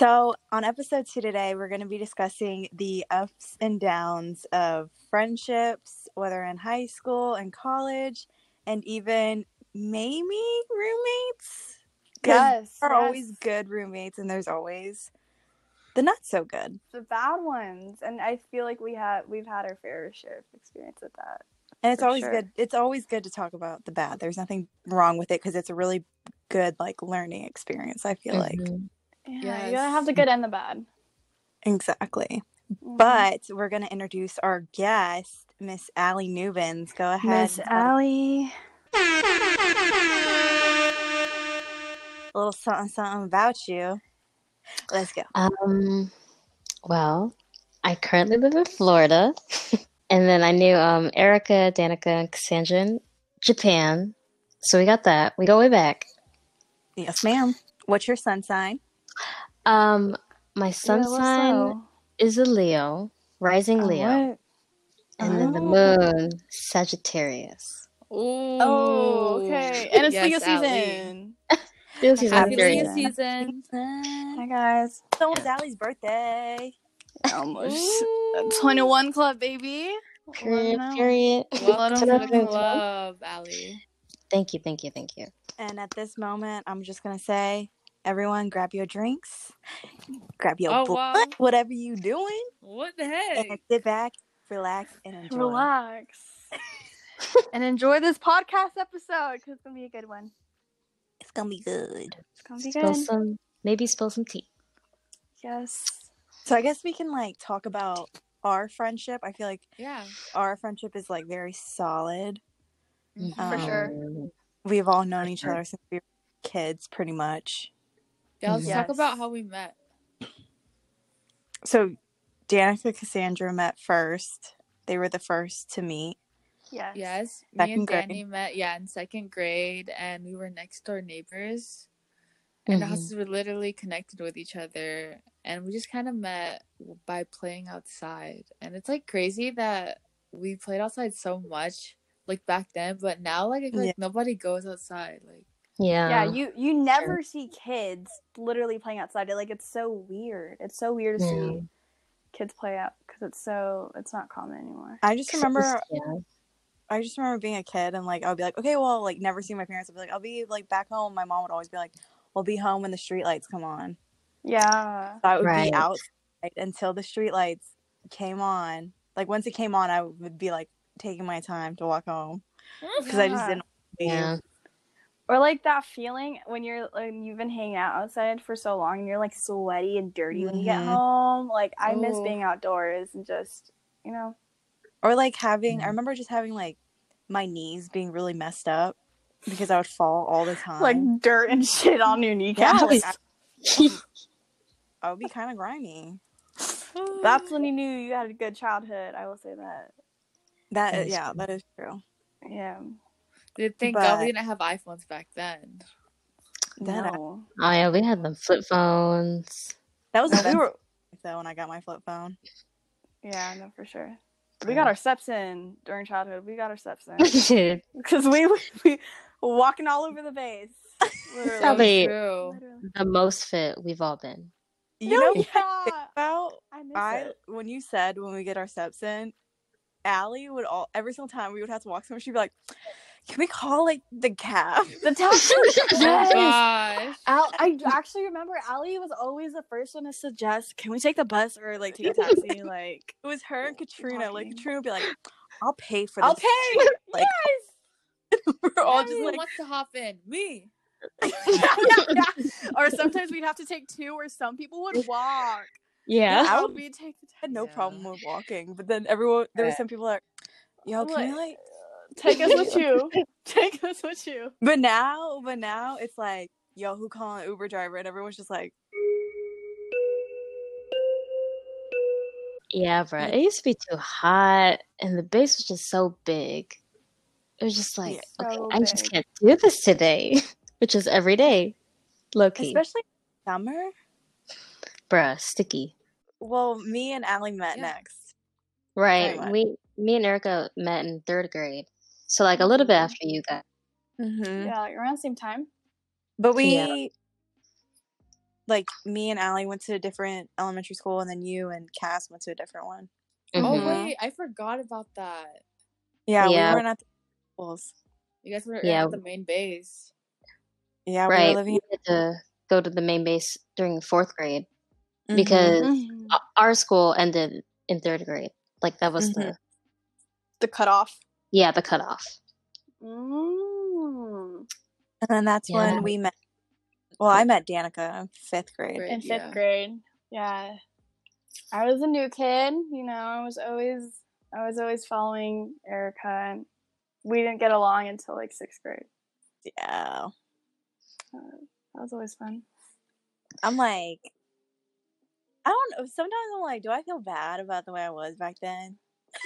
So, on episode two today, we're going to be discussing the ups and downs of friendships, whether in high school and college, and even maybe roommates. Yes, There are always good roommates, and there's always the not so good. the bad ones, and I feel like we had we've had our fair share of experience with that. And it's always sure. good. It's always good to talk about the bad. There's nothing wrong with it because it's a really good like learning experience. I feel like mm-hmm. Yeah, you gotta have the good and the bad. exactly. Mhm. But we're going to introduce our guest, Miss Allie Newbins. Go ahead. Miss and Allie, a little something something about you. Let's go. Um, well, I currently live in Florida, and then I knew um Erica, Danica, and Cassandra in Japan. So we got that. We go way back. Yes, ma'am. What's your sun sign? Um, my sun Yeah, sign so? is a Leo, rising Oh, Leo, what? and then the Oh. moon Sagittarius. Ooh. Oh, okay. And it's Yes, Leo Ally. season. This is Happy Happy Leo Sagittarius. season. Hi guys. So it's Allie's birthday. Almost 21 club, baby. Period. Let 'em. Period. Welcome to Let the 'em club, Allie. Thank you. Thank you. Thank you. And at this moment, I'm just gonna say, everyone, grab your drinks, grab your Oh, blunt, wow. whatever you doing, What the and heck? sit back, relax, and enjoy. Relax. and enjoy this podcast episode because it's gonna be a good one. It's gonna be good. It's gonna be Spill good. some. Maybe spill some tea. Yes. So I guess we can like talk about our friendship. I feel like Yeah. our friendship is like very solid. Mhm. For sure. Um, We've all known For each sure. other since we were kids, pretty much. Yeah, let's talk about how we met. So Danica and Cassandra met first. They were the first to meet. Yes. Yes, me and grade. Danny met, yeah, in second grade, and we were next door neighbors. And our Mhm. houses were literally connected with each other, and we just kind of met by playing outside. And it's like crazy that we played outside so much, like back then, but now, like, I feel Yeah. like nobody goes outside. Like, Yeah. Yeah, you you never see kids literally playing outside. Like it's so weird. It's so weird to Yeah. see kids play out because it's so it's not common anymore. I just remember Yeah. I just remember being a kid and like I would be like, okay, well, like never see my parents. I'd be like, I'll be like back home. My mom would always be like, we'll be home when the street lights come on. Yeah. So I would Right. be outside until the street lights came on. Like once it came on, I would be like taking my time to walk home because I just didn't. Yeah. Or like that feeling when you're like you've been hanging out outside for so long and you're like sweaty and dirty when you get Mhm. home. Like I miss being outdoors and just you know. Or like having. I Mhm. remember just having like my knees being really messed up because I would fall all the time. Like dirt and shit on your yeah, kneecaps. like, I, I would be kind of grimy. That's when you knew you had a good childhood. I will say that. That That is yeah, true. that is true. Yeah. Dude, thank God we didn't have iPhones back then. That no. Oh yeah, we had the flip phones. that was the we best were though when I got my flip phone. Yeah, no, for sure. We got our steps in during childhood. We got our steps in because we we walking all over the base. Probably- the most fit we've all been. You No, know what I yeah. think about? I miss I when you said when we get our steps in, Allie would all every single time we would have to walk somewhere, she'd be like, Can we call like the cab? The taxi. Oh yes. gosh. Al, I actually remember Allie was always the first one to suggest, "Can we take the bus or like take a taxi?" Like, It was her and Katrina. Like Walking. Katrina would be like, I'll pay for this. I'll pay. Like we're all just Who like wants to hop in? Me. yeah, yeah, yeah. Or sometimes we'd have to take two, or some people would walk. Yeah. I I would would be take the I had no Yeah. problem with walking. But then everyone there were Yeah. some people like, Yo, can we What? like Take us with you. Take us with you. But now, but now it's like, yo, who calling Uber driver? And everyone's just like, Yeah, bro. It used to be too hot, and the base was just so big. It was just like, Yeah. okay, So I just can't do this today, which is every day, low key, especially summer. bruh, sticky. Well, me and Allie met Yeah. next. Right. We, me and Erica met in third grade, so like a little bit Mhm. after you guys. Mm-hmm. Yeah, like around the same time. But we Yeah. like me and Allie went to a different elementary school, and then you and Cass went to a different one. Oh Mhm. wait, I forgot about that. Yeah, Yeah. we weren't at the schools. You guys were Yeah. at the main base. Yeah, we right. were living. We had to go to the main base during fourth grade Mhm. because Mhm. our school ended in third grade. Like that was the The cutoff. Yeah the cutoff. Mm. and then that's Yeah. when we met. Well, I met Danica in fifth grade. Right. In fifth Yeah. grade. Yeah. I was a new kid, you know, I was always I was always following Erica and we didn't get along until like sixth grade. Yeah, That was always fun. I'm like, I don't know. Sometimes I'm like, do I feel bad about the way I was back then?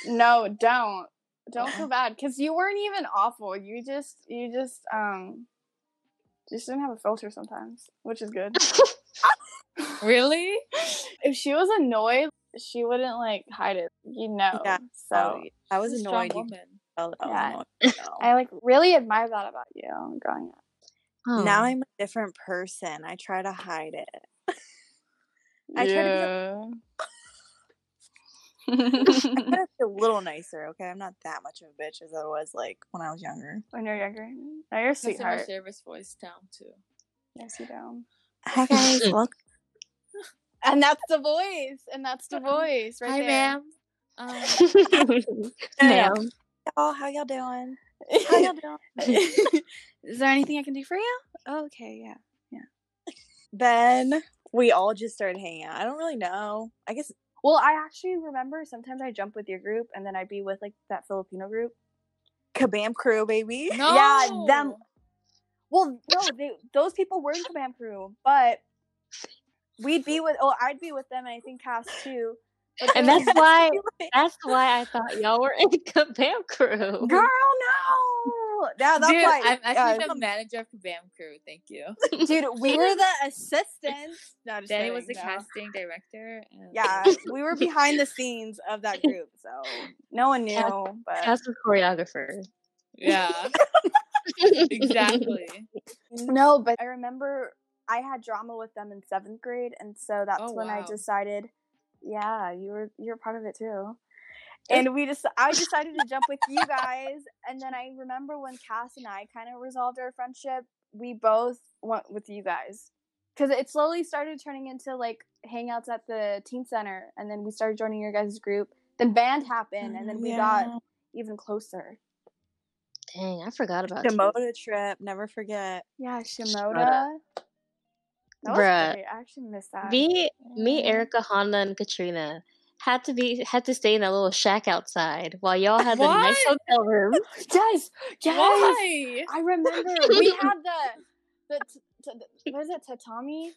No, don't. Don't feel bad because you weren't even awful. You just, you just, um, just didn't have a filter sometimes, which is good. Really? if she was annoyed, she wouldn't like hide it. You know. Yeah. So Oh, I was She's strong annoyed. You woman. tell that I was Yeah. annoyed. I like really admire that about you growing up. Now Oh. I'm a different person. I try to hide it. I try to I try to be a little nicer. Okay, I'm not that much of a bitch as I was like when I was younger. when you're younger. Now you're a Customer sweetheart. service voice down too. Yes, you do. Hi guys, welcome. And that's the voice. And that's the voice right Hi, there. ma'am. Um, Ma'am. Y'all, how y'all doing? How y'all doing? Is there anything I can do for you? okay, yeah, yeah. Then we all just started hanging out. I don't really know. I guess Well, I actually remember sometimes I jump with your group and then I'd be with like that Filipino group. Kabam crew, baby. no. Yeah, them- Well, no, they, those people were in Kabam crew, but we'd be with. Oh, I'd be with them, and I think Cass too. But And that's why that's why I thought y'all were in Kabam crew. girl, no. Yeah, that's Dude, why. I'm actually uh, the manager of Kabam Crew. Thank you. dude, we were the assistants. No, Danny kidding, was the no. casting director. And Yeah, we were behind the scenes of that group, so no one knew. Cass- But That's the choreographer. yeah, exactly. no, but I remember I had drama with them in seventh grade, and so that's Oh, when I decided, yeah, you were you're part of it too. And we just I decided to jump with you guys, and then I remember when Cass and I kind of resolved our friendship, we both went with you guys. Because it slowly started turning into like hangouts at the teen center, and then we started joining your guys' group. Then band happened, and then mm, we got even closer. Dang, I forgot about you. Shimoda trip. Never forget. Yeah, Shimoda. That was Bruh. great. I actually missed that. Me, me, Erica, Honda, and Katrina had to be had to stay in that little shack outside while y'all had the nice hotel room. Yes, yes. Why? I remember we had the the, t- t- the what is it tatami?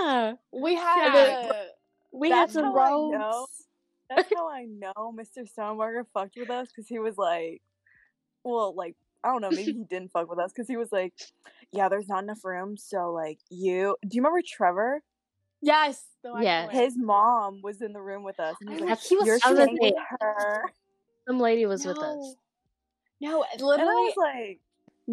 Yeah, We had Yeah. the we had some robes. That's how I know Mr. Stonebarger fucked with us because he was like, well, like I don't know, maybe he didn't fuck with us because he was like, yeah, there's not enough room, so like you. Do you remember Trevor? Yes. The white Yeah. His mom was in the room with us, and he was I like, was- he was "You're I was gonna staying with her," Some lady was with us. No, and I literally, was like,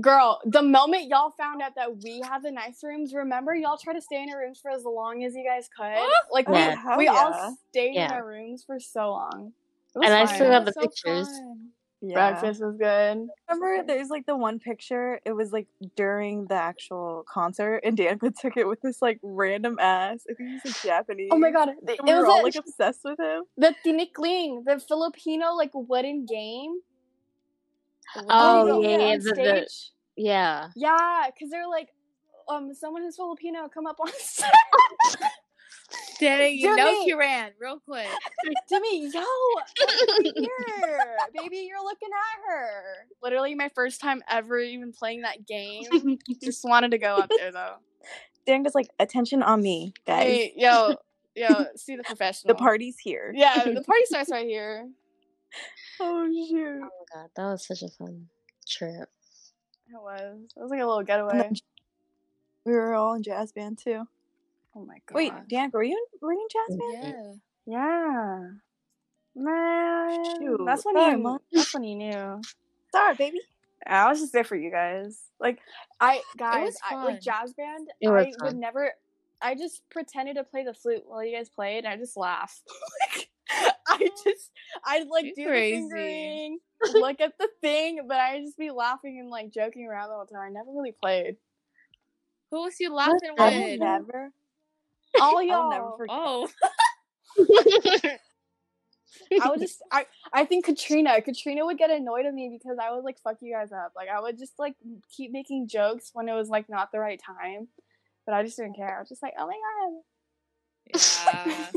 girl. The moment y'all found out that we had the nice rooms, remember y'all tried to stay in our rooms for as long as you guys could. Like we, Yeah. hell we yeah. all stayed in our rooms for so long. It was And I still have the So pictures. fun. Yeah. breakfast was good. Remember, there's like the one picture. It was like during the actual concert, and Danica took it with this like random ass. I think he's like Japanese. Oh my god, it, And we was were all a- like obsessed with him. the tinikling, the Filipino like wooden game. Oh, Wooden yeah, yeah, on the- the- Yeah, Yeah, because they're like, um, someone who's Filipino come up on stage. Danny, you know she ran real quick. Jimmy, yo, here, baby, you're looking at her. Literally, my first time ever even playing that game. Just wanted to go up there though. Danica's like, attention on me, guys. Hey, yo, yo, see the professional. the party's here. Yeah, the party starts right here. Oh shoot. Oh my god, that was such a fun trip. It was. It was like a little getaway. We were all in jazz band too. Oh my god. Wait, Dan, were you in, were you in jazz band? Yeah. Yeah. Man, Shoot, that's when sorry, you. Mom. That's when you knew. Sorry, baby. I was just there for you guys. Like I guys, was I, like fun. jazz band. It was I would never I just pretended to play the flute while you guys played, and I just laugh. like, I just I'd like You're do crazy. the fingering, look at the thing, but I'd just be laughing and like joking around the whole time. I never really played. Who was you laughing with? will never. All I'll y'all. never forget. Oh, I would just I I think Katrina Katrina would get annoyed at me because I would like fuck you guys up. Like I would just like keep making jokes when it was like not the right time. But I just didn't care. I was just like, oh my yeah. god.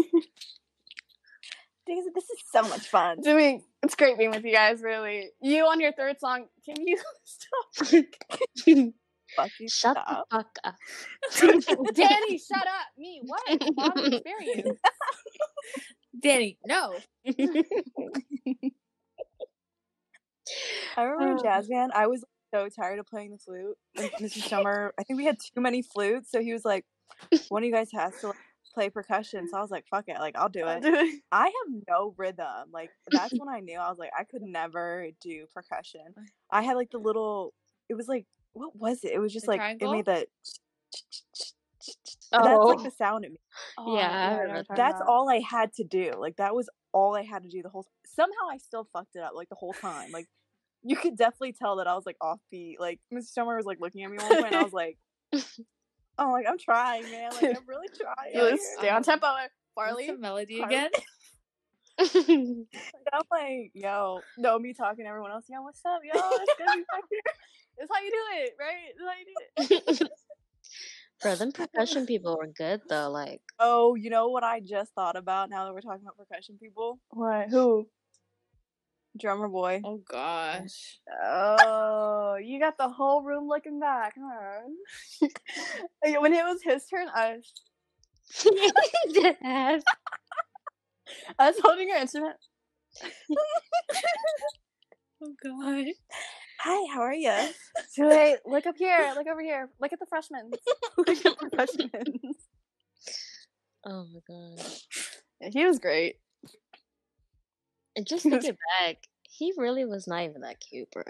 Because this is so much fun. Doing it's great being with you guys, really. You on your third song, can you stop? Fucking Shut stop. the fuck up. Danny, shut up. Me, what? Modern experience. Danny, no. I remember in Oh. jazz band, I was so tired of playing the flute. And Mr. Summer, I think we had too many flutes, so he was like, "One of you guys has to like, play percussion." So I was like, "Fuck it, like I'll do it." I have no rhythm. Like that's when I knew I was like, I could never do percussion. I had like the little. It was like what was it? It was just The like triangle? it made the. That's like Oh. the sound it made. Oh, Yeah, I I know what remember you're talking That's about. all I had to do. Like that was all I had to do the whole. Somehow I still fucked it up like the whole time. Like you could definitely tell that I was like offbeat. Like Mr. Summer was like looking at me one point. and I was like, "Oh, like I'm trying, man. Like I'm really trying." You out stay here." on tempo, eh? What's Farley. melody Farley? again? I'm like, "Yo, no, me talking to everyone else. Yo, what's up, yo? It's good to be back here." That's how you do it, right? That's how you do it. Bro, them percussion people were good though. Like, Oh, you know what I just thought about now that we're talking about percussion people? What? Who? Drummer boy. Oh gosh. Oh, you got the whole room looking back, huh? When it was his turn, I Deadass. I was holding your instrument. Oh god. Hi, how are you? So wait, look up here, look over here, look at the freshmen. look at the freshmen. Oh my god. Yeah, he was great. And just thinking back, he really was not even that cute, bro.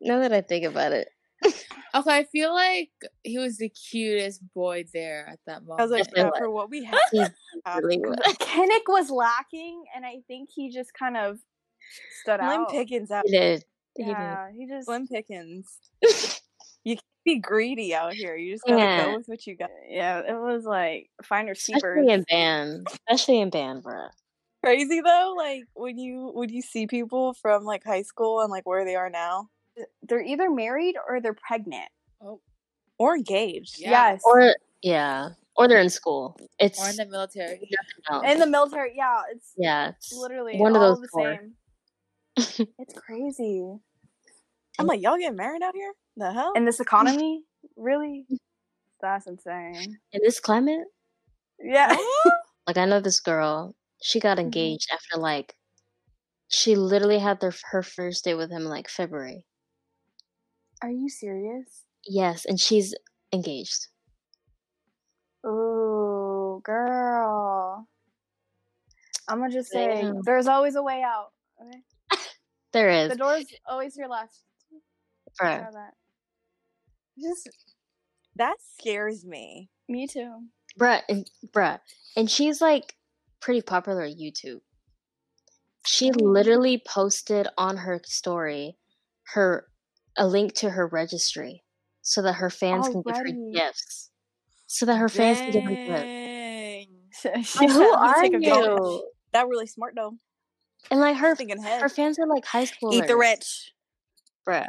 Now that I think about it. Okay, I feel like he was the cutest boy there at that moment. I was like, Definitely yeah, for what we had, He have really. Kinnick was lacking, and I think he just kind of stood Slim out. Pickens out. He did. He did. Yeah, he just Slim Pickens. You can't be greedy out here. You just gotta Yeah. go with what you got. yeah, it was like finders keepers. Especially in band. Especially in band, bro. Crazy though, like when you when you see people from like high school and like where they are now, They're either married or they're pregnant. Oh. or engaged. Yeah. Yes. Or yeah. Or they're in school. It's Or in the military. in the military, yeah, it's yeah, it's literally one of those the four. same. it's crazy. I'm like, y'all getting married out here? The hell? In this economy, really? That's insane. in this climate. Yeah. Like I know this girl. She got Mhm. engaged after like she literally had their her first date with him like February. Are you serious? Yes, and she's engaged. Ooh, girl. I'm gonna just say Damn. there's always a way out. Okay? There is, The door's always your left. Bruh. Know that. Just that scares me. me too. bruh, and bruh, and she's like pretty popular on YouTube. She mm-hmm. literally posted on her story her a link to her registry so that her fans can give her gifts. So that her fans can give her gifts. Dang. She Who are take a you? That really smart though. And like her her fans are like high schoolers. Eat the rich. bruh,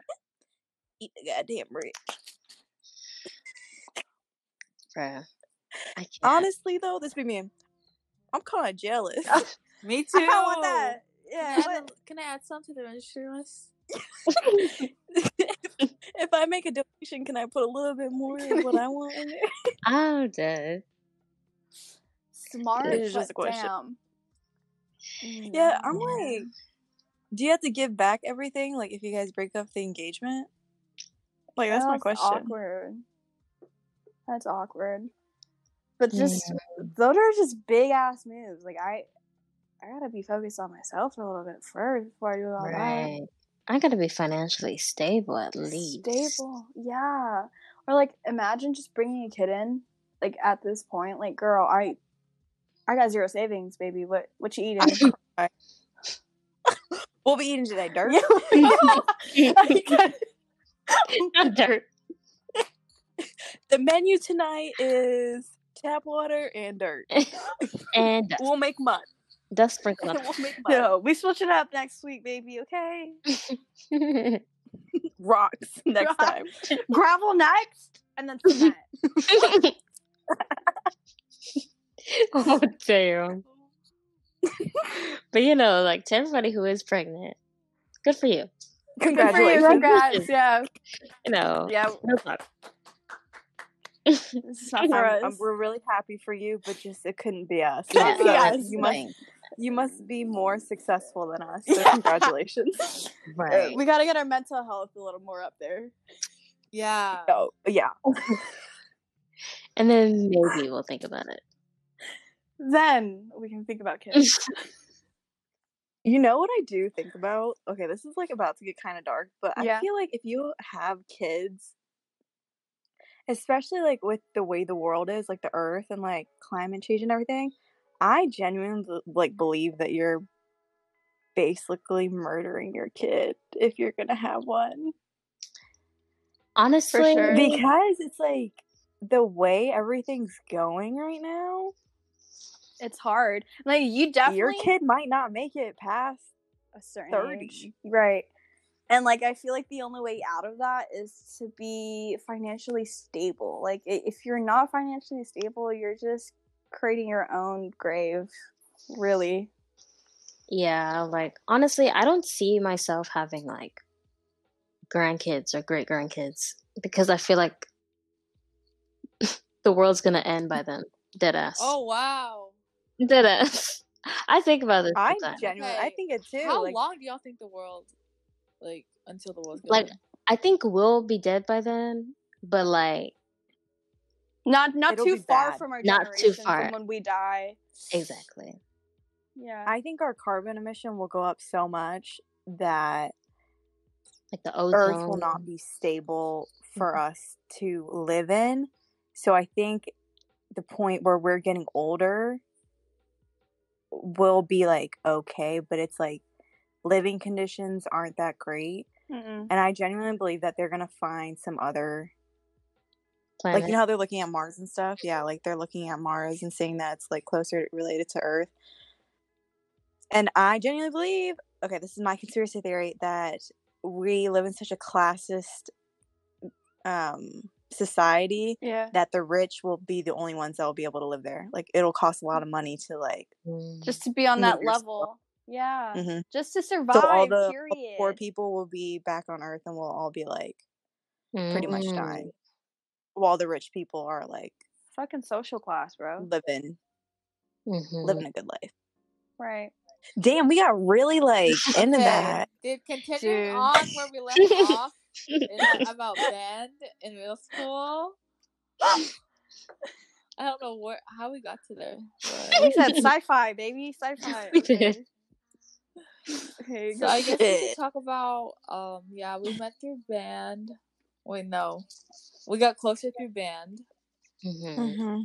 Eat the goddamn rich. bruh. I can't. Honestly though, this be me. I'm kind of jealous. Me too. I want that. Yeah. I, can I add something to the registry list? if I make a donation, can I put a little bit more of what I want in there? Oh, I'm dead. Smart, It is but just a question. damn. Yeah, mm, I'm Yeah. like, do you have to give back everything? Like, if you guys break up the engagement? Like, that's my question. Awkward. That's awkward. But just those are just big ass moves. Like I, I gotta be focused on myself a little bit first before I do all Right. I gotta be financially stable at least. Stable, yeah. Or like imagine just bringing a kid in like at this point, like girl, I I got zero savings, baby. What what you eating? We'll be eating today, dirt. Not dirt. The menu tonight is tap water and dirt. And dust. We'll make mud. dust sprinkle we'll make mud. no, we switch it up next week, baby. Okay. Rocks next time. Gravel next, and then cement. oh damn. but you know, like to everybody who is pregnant, good for you. You. Congratulations. Congrats. Yeah. You know, Yeah. no problem. This is not for I'm- us. I'm- we're really happy for you, but just it couldn't be us. Couldn't So be us. You must you must be more successful than us. So congratulations. Uh, right. we got to get our mental health a little more up there. Yeah. oh yeah. And then maybe we'll think about it. Then we can think about kids. You know what I do think about? Okay, this is like about to get kind of dark, but Yeah. I feel like if you have kids, especially like with the way the world is, like the earth and like climate change and everything, I genuinely like believe that you're basically murdering your kid if you're going to have one. Honestly, sure. Because it's like the way everything's going right now, it's hard. Like you definitely your kid might not make it past a certain 30. age. Right. And like I feel like the only way out of that is to be financially stable. Like if you're not financially stable, you're just creating your own grave. Really. yeah, like honestly, I don't see myself having like grandkids or great grandkids because I feel like the world's gonna end by then. Dead ass. Oh wow. Dead ass. I think about this. I sometimes. genuinely, I think it too. How like, long do y'all think the world, like, until the world's Like, gonna I think we'll be dead by then, but like Not not It'll too far bad. from our Not too far. from when we die. exactly. Yeah. I think our carbon emission will go up so much that Like the ozone. Earth will not be stable for mm-hmm. us to live in. So I think the point where we're getting older will be like okay, but it's like living conditions aren't that great. Mm-mm. And I genuinely believe that they're gonna find some other planet. like you know how they're looking at Mars and stuff. Yeah, like they're looking at Mars and saying that it's like closer related to Earth. And I genuinely believe, okay, this is my conspiracy theory that we live in such a classist um society Yeah. that the rich will be the only ones that will be able to live there. Like it'll cost a lot of money to like Mm. Just to be on that yourself. level. Yeah. mhm. Just to survive. so all the period. poor people will be back on Earth and we'll all be like pretty much Mm. dying. While the rich people are like Fucking social class, bro. living Mhm. living a good life. Right. Damn, we got really like into Okay, that. Did continuing Dude. on where we left off in, about band in middle school? I don't know where how we got to there. but- We said sci-fi, baby. Sci-fi. We Okay. did. Okay, So I guess we Shit. could talk about um yeah, we met through band. Wait, no. We got closer through band. Mhm. Mm-hmm.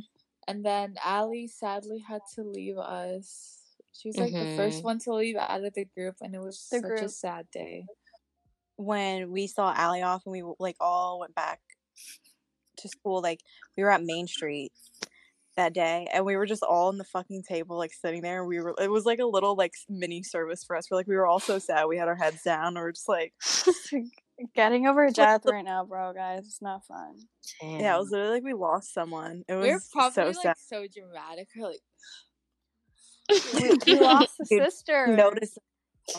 And then Allie sadly had to leave us. She was like the first Mhm. one to leave out of the group and it was The such a sad day. When we saw Allie off and we like all went back to school, like we were at Main Street that day and we were just all on the fucking table like sitting there and we were it was like a little like mini service for us. We're like we were all so sad. We had our heads down. We were just like Getting over death the- right now, bro, guys. It's not fun. yeah, it was literally like we lost someone. It was We were probably so like sad. so dramatic. We're like We, we lost a sister. Notice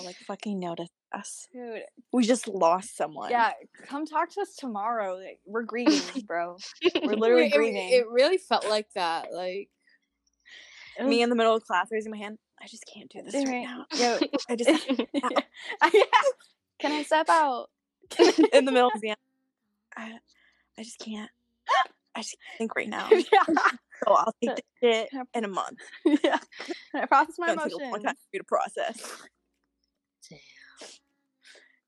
like fucking notice us. Dude. We just lost someone. Yeah, come talk to us tomorrow. Like, we're grieving, bro. We're literally it, grieving. it really felt like that. Like Me in the middle of class raising my hand. I just can't do this right Right. now. Yo, I just Can I step out? in the middle of the exam. I, I just can't. I just can't think right now. yeah. So I'll take the shit in a month. yeah. I process my emotions. take a long time for you to process.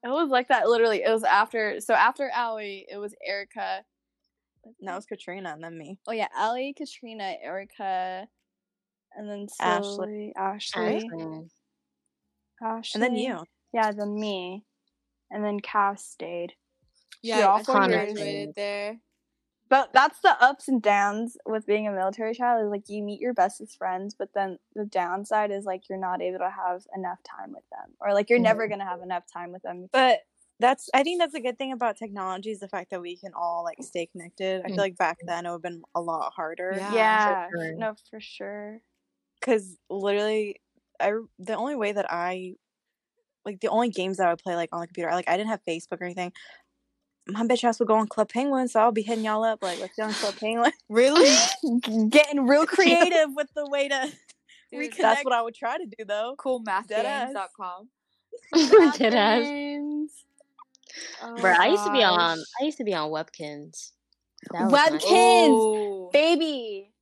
It was like that literally. It was after so after Allie, it was Erica. that was Katrina and then me. Oh yeah, Ellie, Katrina, Erica, and then Ashley. slowly Ashley, Ashley. Ashley, And then you. Yeah, then me, and then Cass stayed. Yeah, all I four graduated there. But that's the ups and downs with being a military child. Is like you meet your bestest friends, but then the downside is like you're not able to have enough time with them, or like you're never mm-hmm. gonna have enough time with them. But that's I think that's a good thing about technology is the fact that we can all like stay connected. I feel like back mm-hmm. then it would have been a lot harder. Yeah. Yeah, sure. no, for sure. Cause literally I the only way that I like the only games that I would play like on the computer, like I didn't have Facebook or anything. My bitch ass would go on Club Penguin, so I'll be hitting y'all up like let's get on Club Penguin. Really? Getting real creative with the way to Dude, reconnect. That's what I would try to do though. coolmathgames.com. Dead ass. Games. Oh Bro, I used to be on. I used to be on Webkinz. That was nice. Webkinz! Oh. baby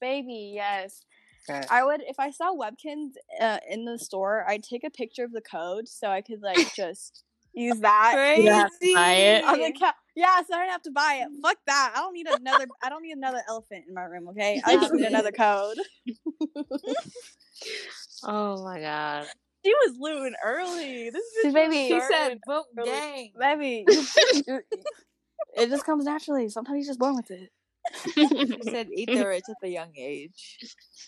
baby yes Right. i would if i saw webkinz uh, in the store i'd take a picture of the code so i could like just use that You have to buy it. on the ca- yeah so i don't have to buy it fuck that i don't need another i don't need another elephant in my room okay i just need another code Oh my god. She was looting early. This is baby She said vote Really? gang. baby it just comes naturally sometimes you're just born with it She said eat the rich at the young age.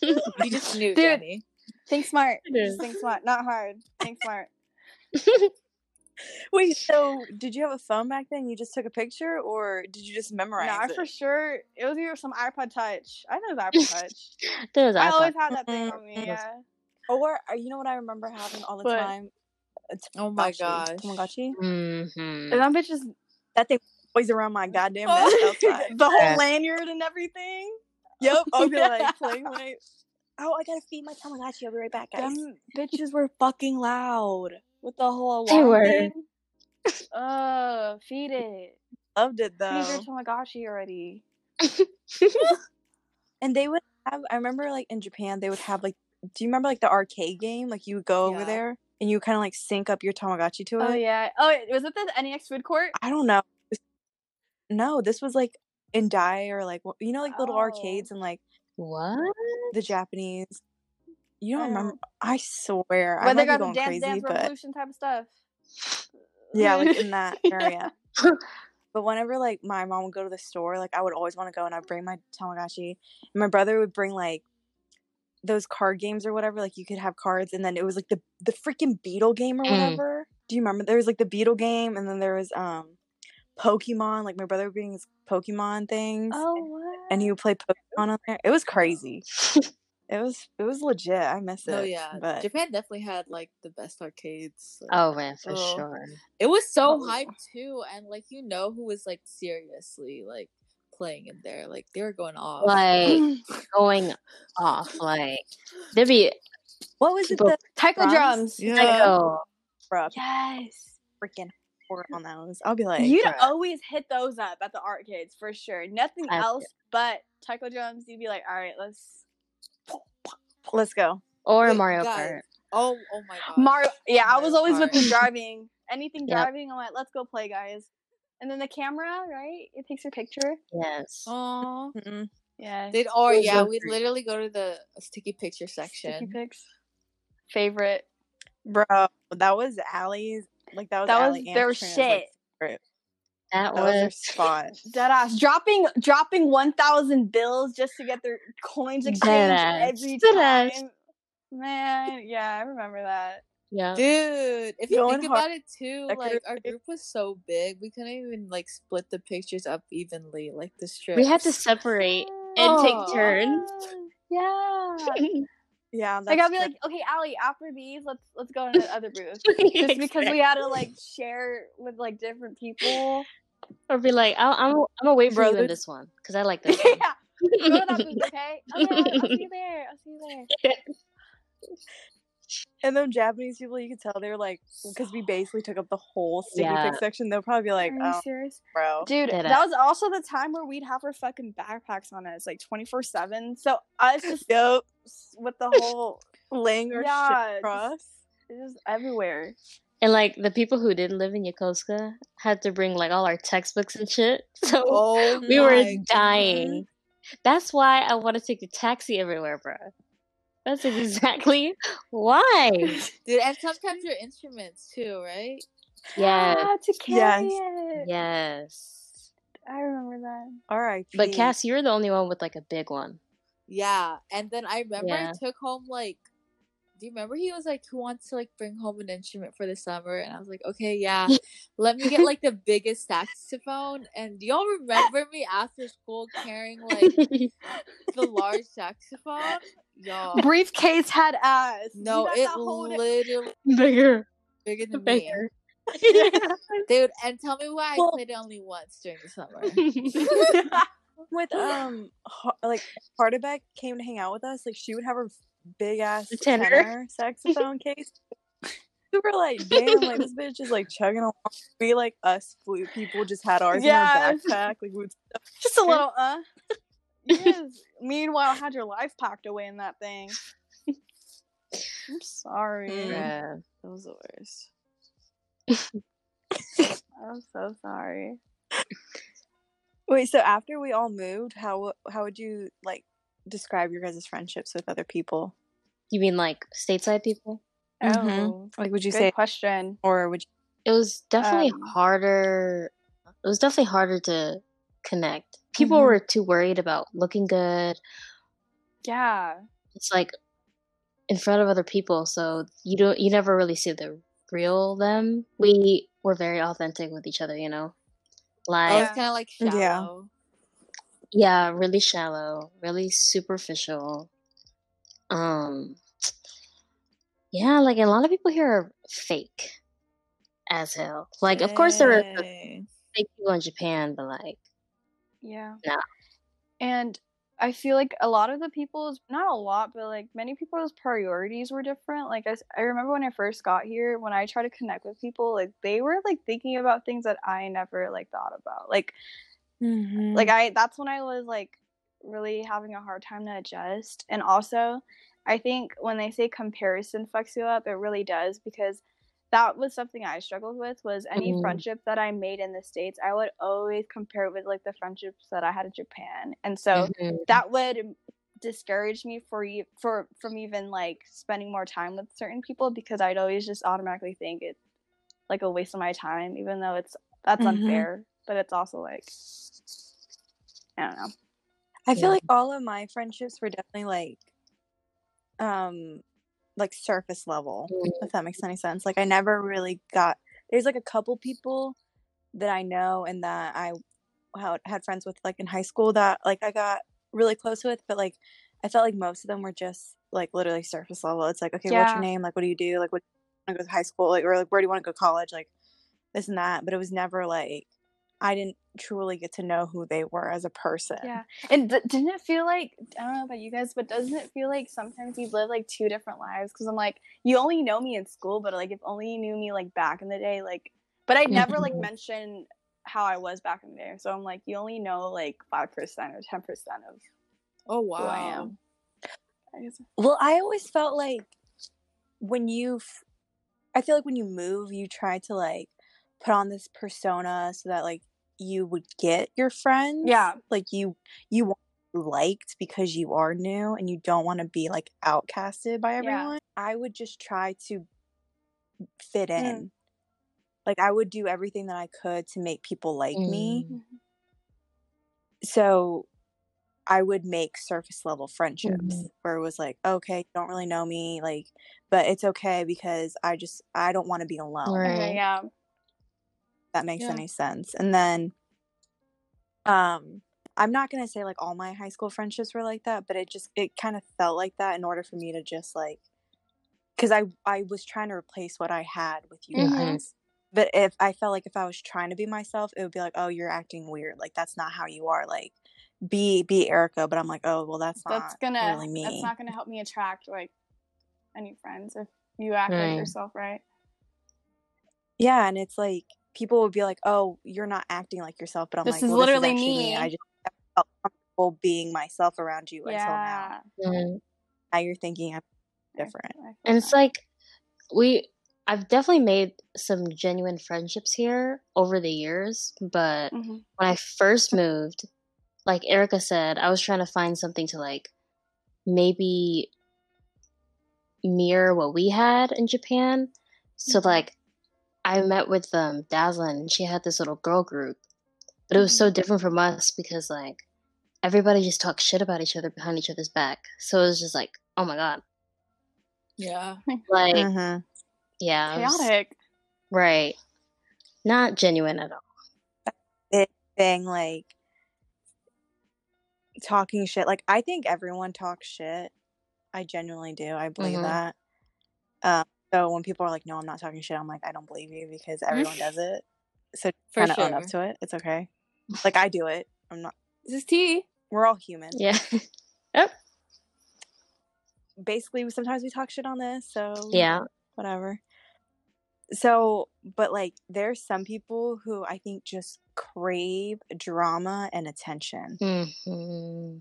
You just knew, Dude. Jenny. think smart just think smart not hard think smart Wait, so did you have a phone back then? You just took a picture, or did you just memorize Nah, it? for sure. It was either some iPod Touch. I know it was iPod Touch. There was I iPod. always had that thing on me. Mm. Yeah. Or uh, you know what I remember having all the What? time? A Oh my gosh. Tamagotchi. Mm-hmm. And that bitch just That thing always around my goddamn Oh, the whole Yeah. lanyard and everything. Yep, I'll be Yeah. like playing I. Oh, I gotta feed my Tamagotchi. I'll be right back, guys. Them bitches were fucking loud with the whole They alarm were. thing. Uh, feed it. Loved it Feed though. your Tamagotchi already. And they would have. I remember like in Japan, they would have like. Do you remember like the arcade game? Like you would go over there and you kind of like sync up your Tamagotchi to it. Oh yeah. Oh, was it the NEX food court? I don't know. No, this was like in Dai or like you know like little Oh. arcades and like What? the Japanese. You don't I remember? I swear, I Where they got the going dance crazy, dance but revolution type of stuff. yeah, like in that area. But whenever like my mom would go to the store, like I would always want to go and I'd bring my Tamagotchi. And my brother would bring like those card games or whatever. Like you could have cards and then it was like the the freaking Beetle game or Mm. whatever. Do you remember? There was like the Beetle game and then there was um Pokemon. Like my brother would bring his Pokemon things. Oh what? And he would play Pokemon on there. It was crazy. it was it was legit. I miss it. Oh yeah, But Japan definitely had like the best arcades. like- Oh man, for Oh. sure. It was so Oh. hyped too, and like you know who was like seriously like playing in there, like they were going off. Like going off. Like there'd be what was it People- the Taiko Drums? drums. yeah, Taiko. Yes. freaking on those? I'll be like, You'd bruh. always hit those up at the arcades for sure. Nothing I- else but taiko drums. You'd be like, all right, let's let's go. Or Wait, Mario guys. Kart. oh oh my god, Mario. Yeah, I was Mario always with the driving. Anything Yep. driving, I'm like, let's go play, guys. And then the camera, right? It takes your picture. Yes. Oh. Mm-mm. Yeah. They'd or yeah, are we'd literally go to the sticky picture section. Sticky section. pics. Favorite. Bro, that was Allie's. Like that was That was Allie and their Katrina's, like, shit. favorite. That That was was spot. Deadass. Dropping dropping one thousand bills just to get their coins exchanged every Deadass. time. Man, yeah, I remember that. yeah. Dude, if you Going think hard about it too, like our group was so big, we couldn't even like split the pictures up evenly, like the strips. We had to separate and Oh. take turns. Oh, yeah. Yeah, that's like I'll be true. like, okay, Allie, after these, let's let's go in the other booth. Just because we had to like share with like different people. Or be like, I'll, I'm, I'm gonna wait for you in this one because I like this yeah. one. Go to that booth, okay? Okay, I'll see you there. I'll see you there. and them Japanese people, you could tell they were like, because we basically took up the whole sticky Yeah. pick section. They'll probably be like, Are you oh, serious? bro. Dude, Dead that was also the time where we'd have our fucking backpacks on us like 24 7. So us just Yep. with the whole, Laying Yeah, shit across. it's just everywhere. And like the people who didn't live in Yokosuka had to bring like all our textbooks and shit. So Oh we were my dying. That's why I want to take the taxi everywhere, bro. That's exactly why. Dude, and sometimes your instruments too, right? Yes. Ah, to carry Yes. it. Yes. I remember that. All right. But Cass, you're the only one with like a big one. Yeah. And then I remember Yeah. I took home like do you remember he was like, Who wants to like bring home an instrument for the summer? And I was like, Okay, yeah. Let me get like the biggest saxophone. And do y'all remember me after school carrying like the large saxophone? Y'all. Briefcase had ass. No, it got to hold literally Bigger. bigger than me. Bigger. Dude, and tell me why Well- I played it only once during the summer. with um like Hardebeck came to hang out with us, like she would have her big ass tenor. tenor. saxophone case. We were like, damn, like this bitch is like chugging along. We like us flute people just had ours yeah. in our backpack. Like we Just a little uh. Yes. Meanwhile, had your life packed away in that thing. I'm sorry. Mm. Yeah. That was the worst. I'm so sorry. Wait, so after we all moved, how how would you like describe your guys' friendships with other people? You mean like stateside people? Mhm. Oh, Like would you good say question. or would you It was definitely Um, harder. It was definitely harder to connect. People Mhm. were too worried about looking good. Yeah. It's like in front of other people, so you don't. You never really see the real them. We were very authentic with each other, you know. I Like was Yeah. kind of like shallow. yeah, really shallow, really superficial. Um, yeah, like a lot of people here are fake as hell. Like, of course, there are fake people in Japan, but like, Yeah. No. And I feel like a lot of the people's not a lot, but like many people's priorities were different. Like I, s- I remember when I first got here, when I tried to connect with people, like they were like thinking about things that I never like thought about. Like Mm-hmm. like I that's when I was like really having a hard time to adjust. And also, I think when they say comparison fucks you up, it really does because that was something I struggled with was any Mhm. friendship that I made in the states, I would always compare it with like the friendships that I had in Japan. And so mhm. that would discourage me for you for from even like spending more time with certain people because I'd always just automatically think it's like a waste of my time, even though it's that's Mhm. unfair. But it's also like I don't know. I feel Yeah. like all of my friendships were definitely like um like surface level, Mm. if that makes any sense. Like I never really got there's like a couple people that I know and that I ha- had friends with like in high school that like I got really close with, but like I felt like most of them were just like literally surface level. It's like, okay, what's your name? Like what do you do? Like what do you want to go to high school? Like or like where do you want to go to college? Like this and that. But it was never like I didn't truly get to know who they were as a person. Yeah, and d- didn't it feel like I don't know about you guys, but doesn't it feel like sometimes you live like two different lives? Because I'm like, you only know me in school, but like if only you knew me like back in the day, like, but I never like Mhm. mention how I was back in the day. So I'm like, you only know like five percent or ten percent of Oh who wow. I am. I guess. Well, I always felt like when you, f- I feel like when you move, you try to like put on this persona so that like you would get your friends. Yeah. Like you, you want liked because you are new and you don't want to be like outcasted by Yeah. everyone. I would just try to fit in. Mm. Like I would do everything that I could to make people like me. Mm. So I would make surface level friendships Mhm. where it was like, okay, you don't really know me, like, but it's okay because I just I don't want to be alone. Right. Okay, yeah. That makes Yeah. any sense. And then, um, I'm not gonna say like all my high school friendships were like that, but it just it kind of felt like that in order for me to just like, because I I was trying to replace what I had with you Mhm. guys. But if I felt like if I was trying to be myself, it would be like, oh, you're acting weird. Like that's not how you are. Like be be Erica. But I'm like, oh, well, that's not That's gonna really me. that's not gonna help me attract like any friends if you act Right. like yourself, right? Yeah, and it's like people would be like, "Oh, you're not acting like yourself," but I'm This like, is well, literally this is actually me. I just felt comfortable being myself around you until now. Yeah. Mm. Now you're thinking I'm different. And it's like we I've definitely made some genuine friendships here over the years, but Mhm. when I first moved, like Erica said, I was trying to find something to like maybe mirror what we had in Japan. So Mhm. like I met with um Dazzlin and she had this little girl group. But it was so different from us because like everybody just talked shit about each other behind each other's back. So it was just like, oh my god. Yeah. Like mm-hmm. yeah. it was- Chaotic. right. Not genuine at all. Thing like talking shit. Like I think everyone talks shit. I genuinely do. I believe Mhm. that. Um, so when people are like, "No, I'm not talking shit," I'm like, "I don't believe you because everyone does it." So kind of own up to it. It's okay. Like I do it. I'm not. This is tea. We're all human. Yeah. yep. Basically, sometimes we talk shit on this. So Yeah. whatever. So, but like, there's some people who I think just crave drama and attention. hmm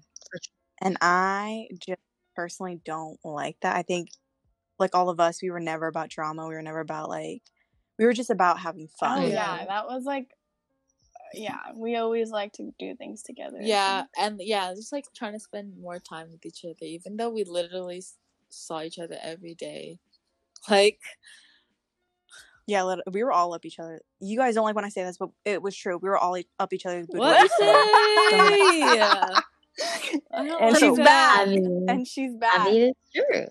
And I just personally don't like that. I think, like all of us, we were never about drama. We were never about like, we were just about having Oh fun. yeah, Yeah. that was like, uh, yeah, we always like to do things together. Yeah, and yeah, just like trying to spend more time with each other, even though we literally saw each other every day. Like, Yeah, lit- we were all up each other. You guys don't like when I say this, but it was true. We were all e- up each other's what? booty. so- I don't And like she's I that. mean, and she's bad. I mean, it's true.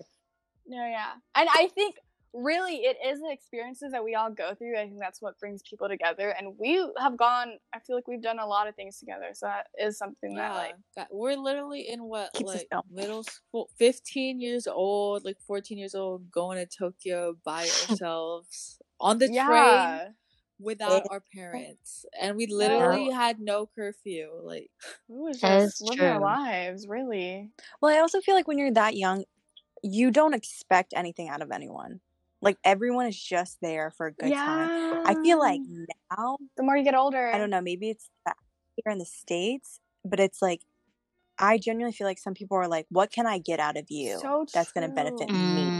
No, yeah. And I think really it is the experiences that we all go through. I think that's what brings people together. And we have gone, I feel like we've done a lot of things together. So that is something that, like, that- we're literally in what like middle school, fifteen years old, like fourteen years old, going to Tokyo by ourselves on the train without our parents, and we literally had no curfew. Like, We was just is living our lives, really. Well, I also feel like when you're that young, you don't expect anything out of anyone. Like everyone is just there for a good time. I feel like now, the more you get older, I don't know, maybe it's that here in the States, but it's like I genuinely feel like some people are like, what can I get out of you So that's going to benefit true. me?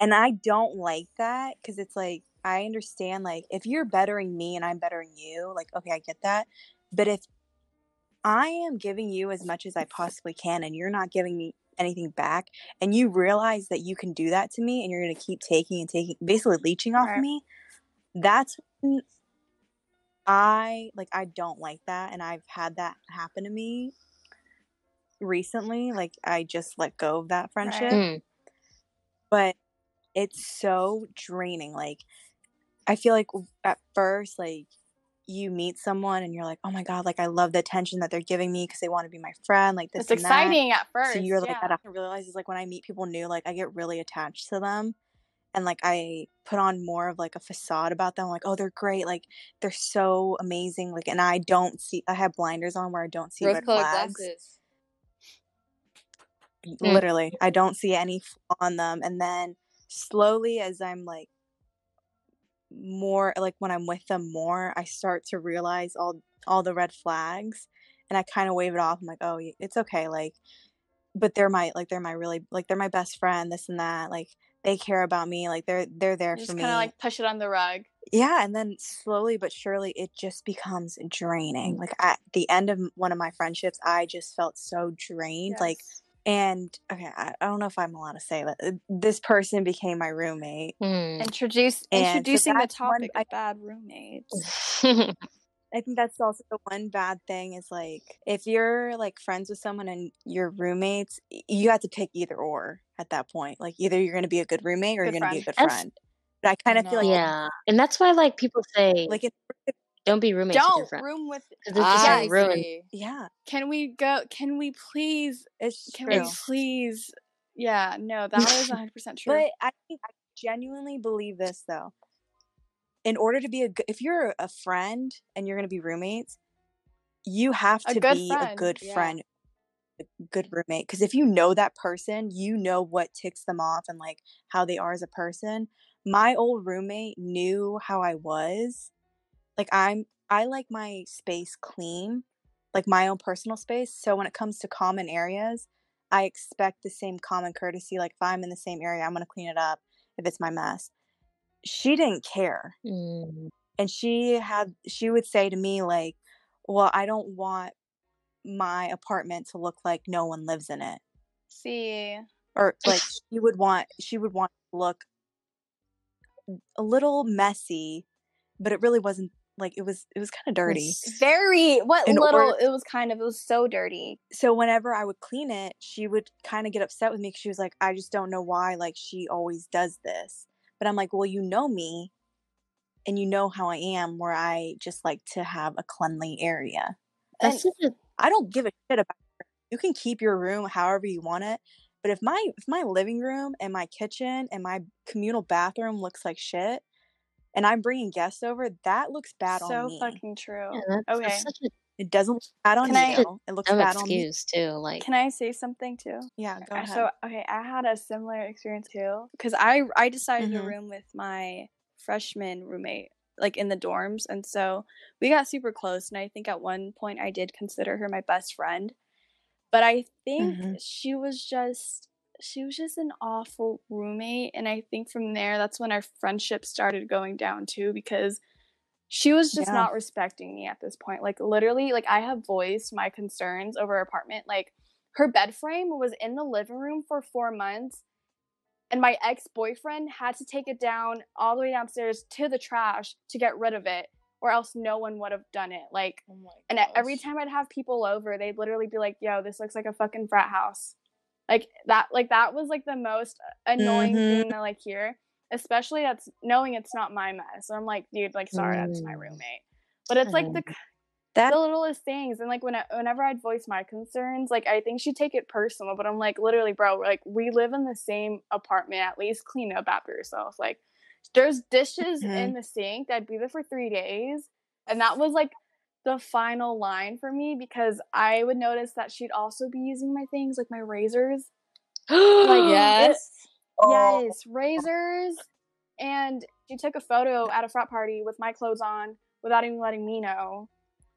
And I don't like that because it's like, I understand, like, if you're bettering me and I'm bettering you, like, okay, I get that. But if I am giving you as much as I possibly can and you're not giving me anything back, and you realize that you can do that to me and you're going to keep taking and taking, basically leeching off Right. me, that's I, like, I don't like that. And I've had that happen to me recently. Like, I just let go of that friendship Mm. but it's so draining like i feel like at first like you meet someone and you're like oh my god like i love the attention that they're giving me because they want to be my friend like this it's and that. exciting at first. so you're like yeah. that i realize is like when i meet people new like i get really attached to them and like i put on more of like a facade about them like oh they're great like they're so amazing like and i don't see i have blinders on where i don't see rose red flags glasses. Mm. literally i don't see any flaw on them and then slowly as i'm like more like when i'm with them more i start to realize all all the red flags and i kind of wave it off i'm like oh it's okay like but they're my like they're my really like they're my best friend this and that like they care about me like they're they're there You for just me kind of like push it on the rug. yeah and then slowly but surely it just becomes draining like at the end of one of my friendships i just felt so drained like Yes. And okay, I, I don't know if I'm allowed to say that uh, this person became my roommate. Mm. Introduce And so introducing the that's one- topic I- of bad roommates. I think that's also the one bad thing is like if you're like friends with someone and you're roommates, you have to pick either or at that point. Like either you're going to be a good roommate or Good you're going to be a good friend. That's- But I kind of feel like yeah, and that's why like people say like it, don't be roommates with your Don't friend room with. it's just ah, I like yeah, Can we go? Can we please? it's Can true. we please? Yeah, no, that is 100 percent true. But I think I genuinely believe this though. In order to be a good, if you're a friend and you're going to be roommates, you have to good be a friend, good yeah. friend, a good roommate. Because if you know that person, you know what ticks them off and like how they are as a person. My old roommate knew how I was. Like I'm, I like my space clean, like my own personal space. So when it comes to common areas, I expect the same common courtesy. Like if I'm in the same area, I'm gonna clean it up. if it's my mess. She didn't care. Mm. And she had she would say to me like, "Well, I don't want my apartment to look like no one lives in it." See, Or like she would want she would want to look a little messy, but it really wasn't like it was it was kind of dirty. Very what In little order- it was kind of it was so dirty. so whenever I would clean it, she would kind of get upset with me 'cause she was like, I just don't know why like she always does this. But I'm like, well, you know me and you know how I am where I just like to have a cleanly area. That's a I don't give a shit about her. You can keep your room however you want it, but if my if my living room and my kitchen and my communal bathroom looks like shit and I'm bringing guests over, that looks bad so on me. fucking true. yeah, that's, Okay. that's such a It doesn't look bad on Can I- you. It looks dumb bad on me. too. Like Can I say something too? Yeah, go ahead. So okay, I had a similar experience too because I I decided to Mhm. room with my freshman roommate like in the dorms, and so we got super close. And I think at one point I did consider her my best friend, but I think Mhm. she was just she was just an awful roommate, and I think from there that's when our friendship started going down too because she was just Yeah. not respecting me at this point. Like literally, like I have voiced my concerns over her apartment. Like her bed frame was in the living room for four months, and my ex boyfriend had to take it down all the way downstairs to the trash to get rid of it, or else no one would have done it. Like, Oh and every time I'd have people over, they'd literally be like, "Yo, this looks like a fucking frat house." Like that, like that was like the most annoying Mhm. thing to like hear, especially that's knowing it's not my mess. So I'm like, dude, like sorry, that's my Mm. roommate. But it's like the that the littlest things and like when I, whenever i'd voice my concerns like i think she'd take it personal but i'm like literally bro like we live in the same apartment at least clean up after yourself like there's dishes Mhm. in the sink that'd be there for three days and that was like the final line for me because i would notice that she'd also be using my things like my razors. Like yes. Oh. yes razors. And she took a photo at a frat party with my clothes on without even letting me know.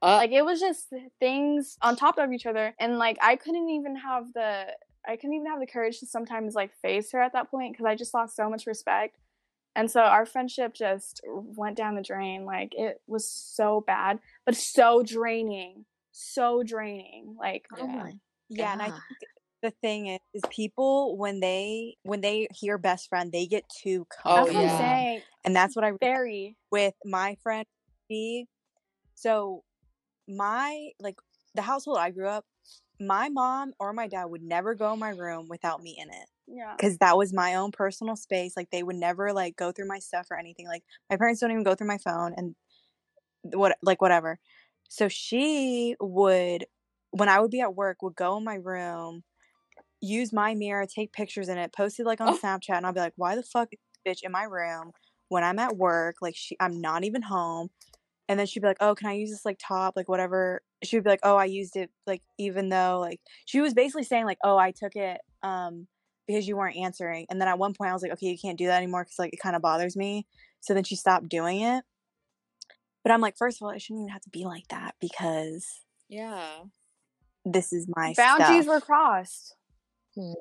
Uh, like it was just things on top of each other. And like i couldn't even have the i couldn't even have the courage to sometimes like face her at that point because i just lost so much respect and so our friendship just went down the drain like it was so bad but so draining so draining like Oh Yeah. yeah, and I think the thing is, is people when they when they hear best friend, they get too Oh, that's comfortable, what i'm yeah. saying and that's what I very with my friend B. So my like the household I grew up, my mom or my dad would never go in my room without me in it yeah because that was my own personal space. Like they would never like go through my stuff or anything. Like my parents don't even go through my phone and what like whatever. So she would when I would be at work would go in my room, use my mirror, take pictures in it, post it like on Oh. Snapchat, and I'll be like, why the fuck is this bitch in my room when I'm at work? Like she I'm not even home. And then she'd be like, "Oh, can I use this like top, like whatever?" She would be like, "Oh, I used it like even though like she was basically saying like, "Oh, I took it um because you weren't answering." And then at one point I was like, "Okay, you can't do that anymore cuz like it kind of bothers me." So then she stopped doing it. But I'm like, first of all, it shouldn't even have to be like that because yeah. this is my boundaries stuff. were crossed hmm.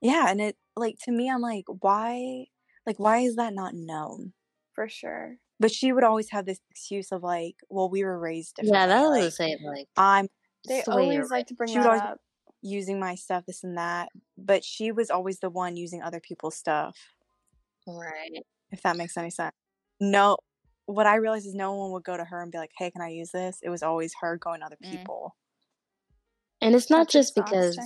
yeah, and it like to me, I'm like, why? Like, why is that not known? for sure But she would always have this excuse of like, well, we were raised differently. Yeah, that was like, the same. Like I'm they it's the way you're always like to bring She that always- up using my stuff, this and that. But she was always the one using other people's stuff. right. If that makes any sense. No, what I realized is no one would go to her and be like, "Hey, can I use this?" It was always her going to other Mm. people. And it's not That's just because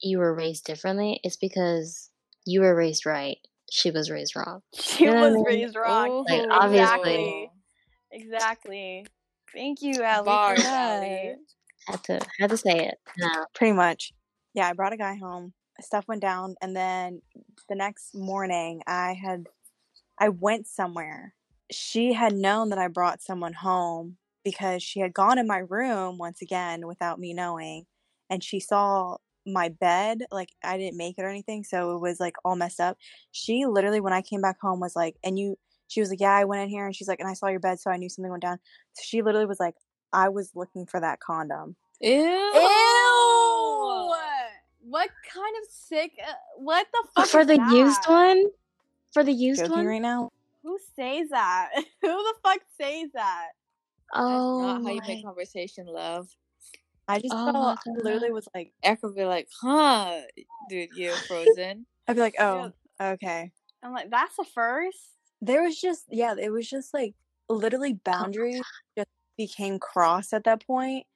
you were raised differently, it's because you were raised right. She was raised wrong. she You know was what I mean? raised wrong Like, Ooh. obviously- Exactly. Thank you, Allie. Bars. Allie. Had to had to say it. No. Pretty much. Yeah, I brought a guy home. Stuff went down, and then the next morning, I had I went somewhere. She had known that I brought someone home because she had gone in my room once again without me knowing, and she saw my bed like I didn't make it or anything, so it was like all messed up. She literally, when I came back home, was like, and you. She was like, yeah, I went in here, and she's like, and I saw your bed, so I knew something went down. So she literally was like, I was looking for that condom. Ew. Ew! What kind of sick? Uh, what the fuck? For is the used one? For the used joking one? right now. Who says that? Who the fuck says that? Oh, That's not how you my- make conversation, love. I just Oh my felt I literally was like Erica would be like, huh, dude, you're frozen. I'd be like, oh, okay. I'm like, that's a first. There was just yeah, it was just like literally boundaries just became cross at that point,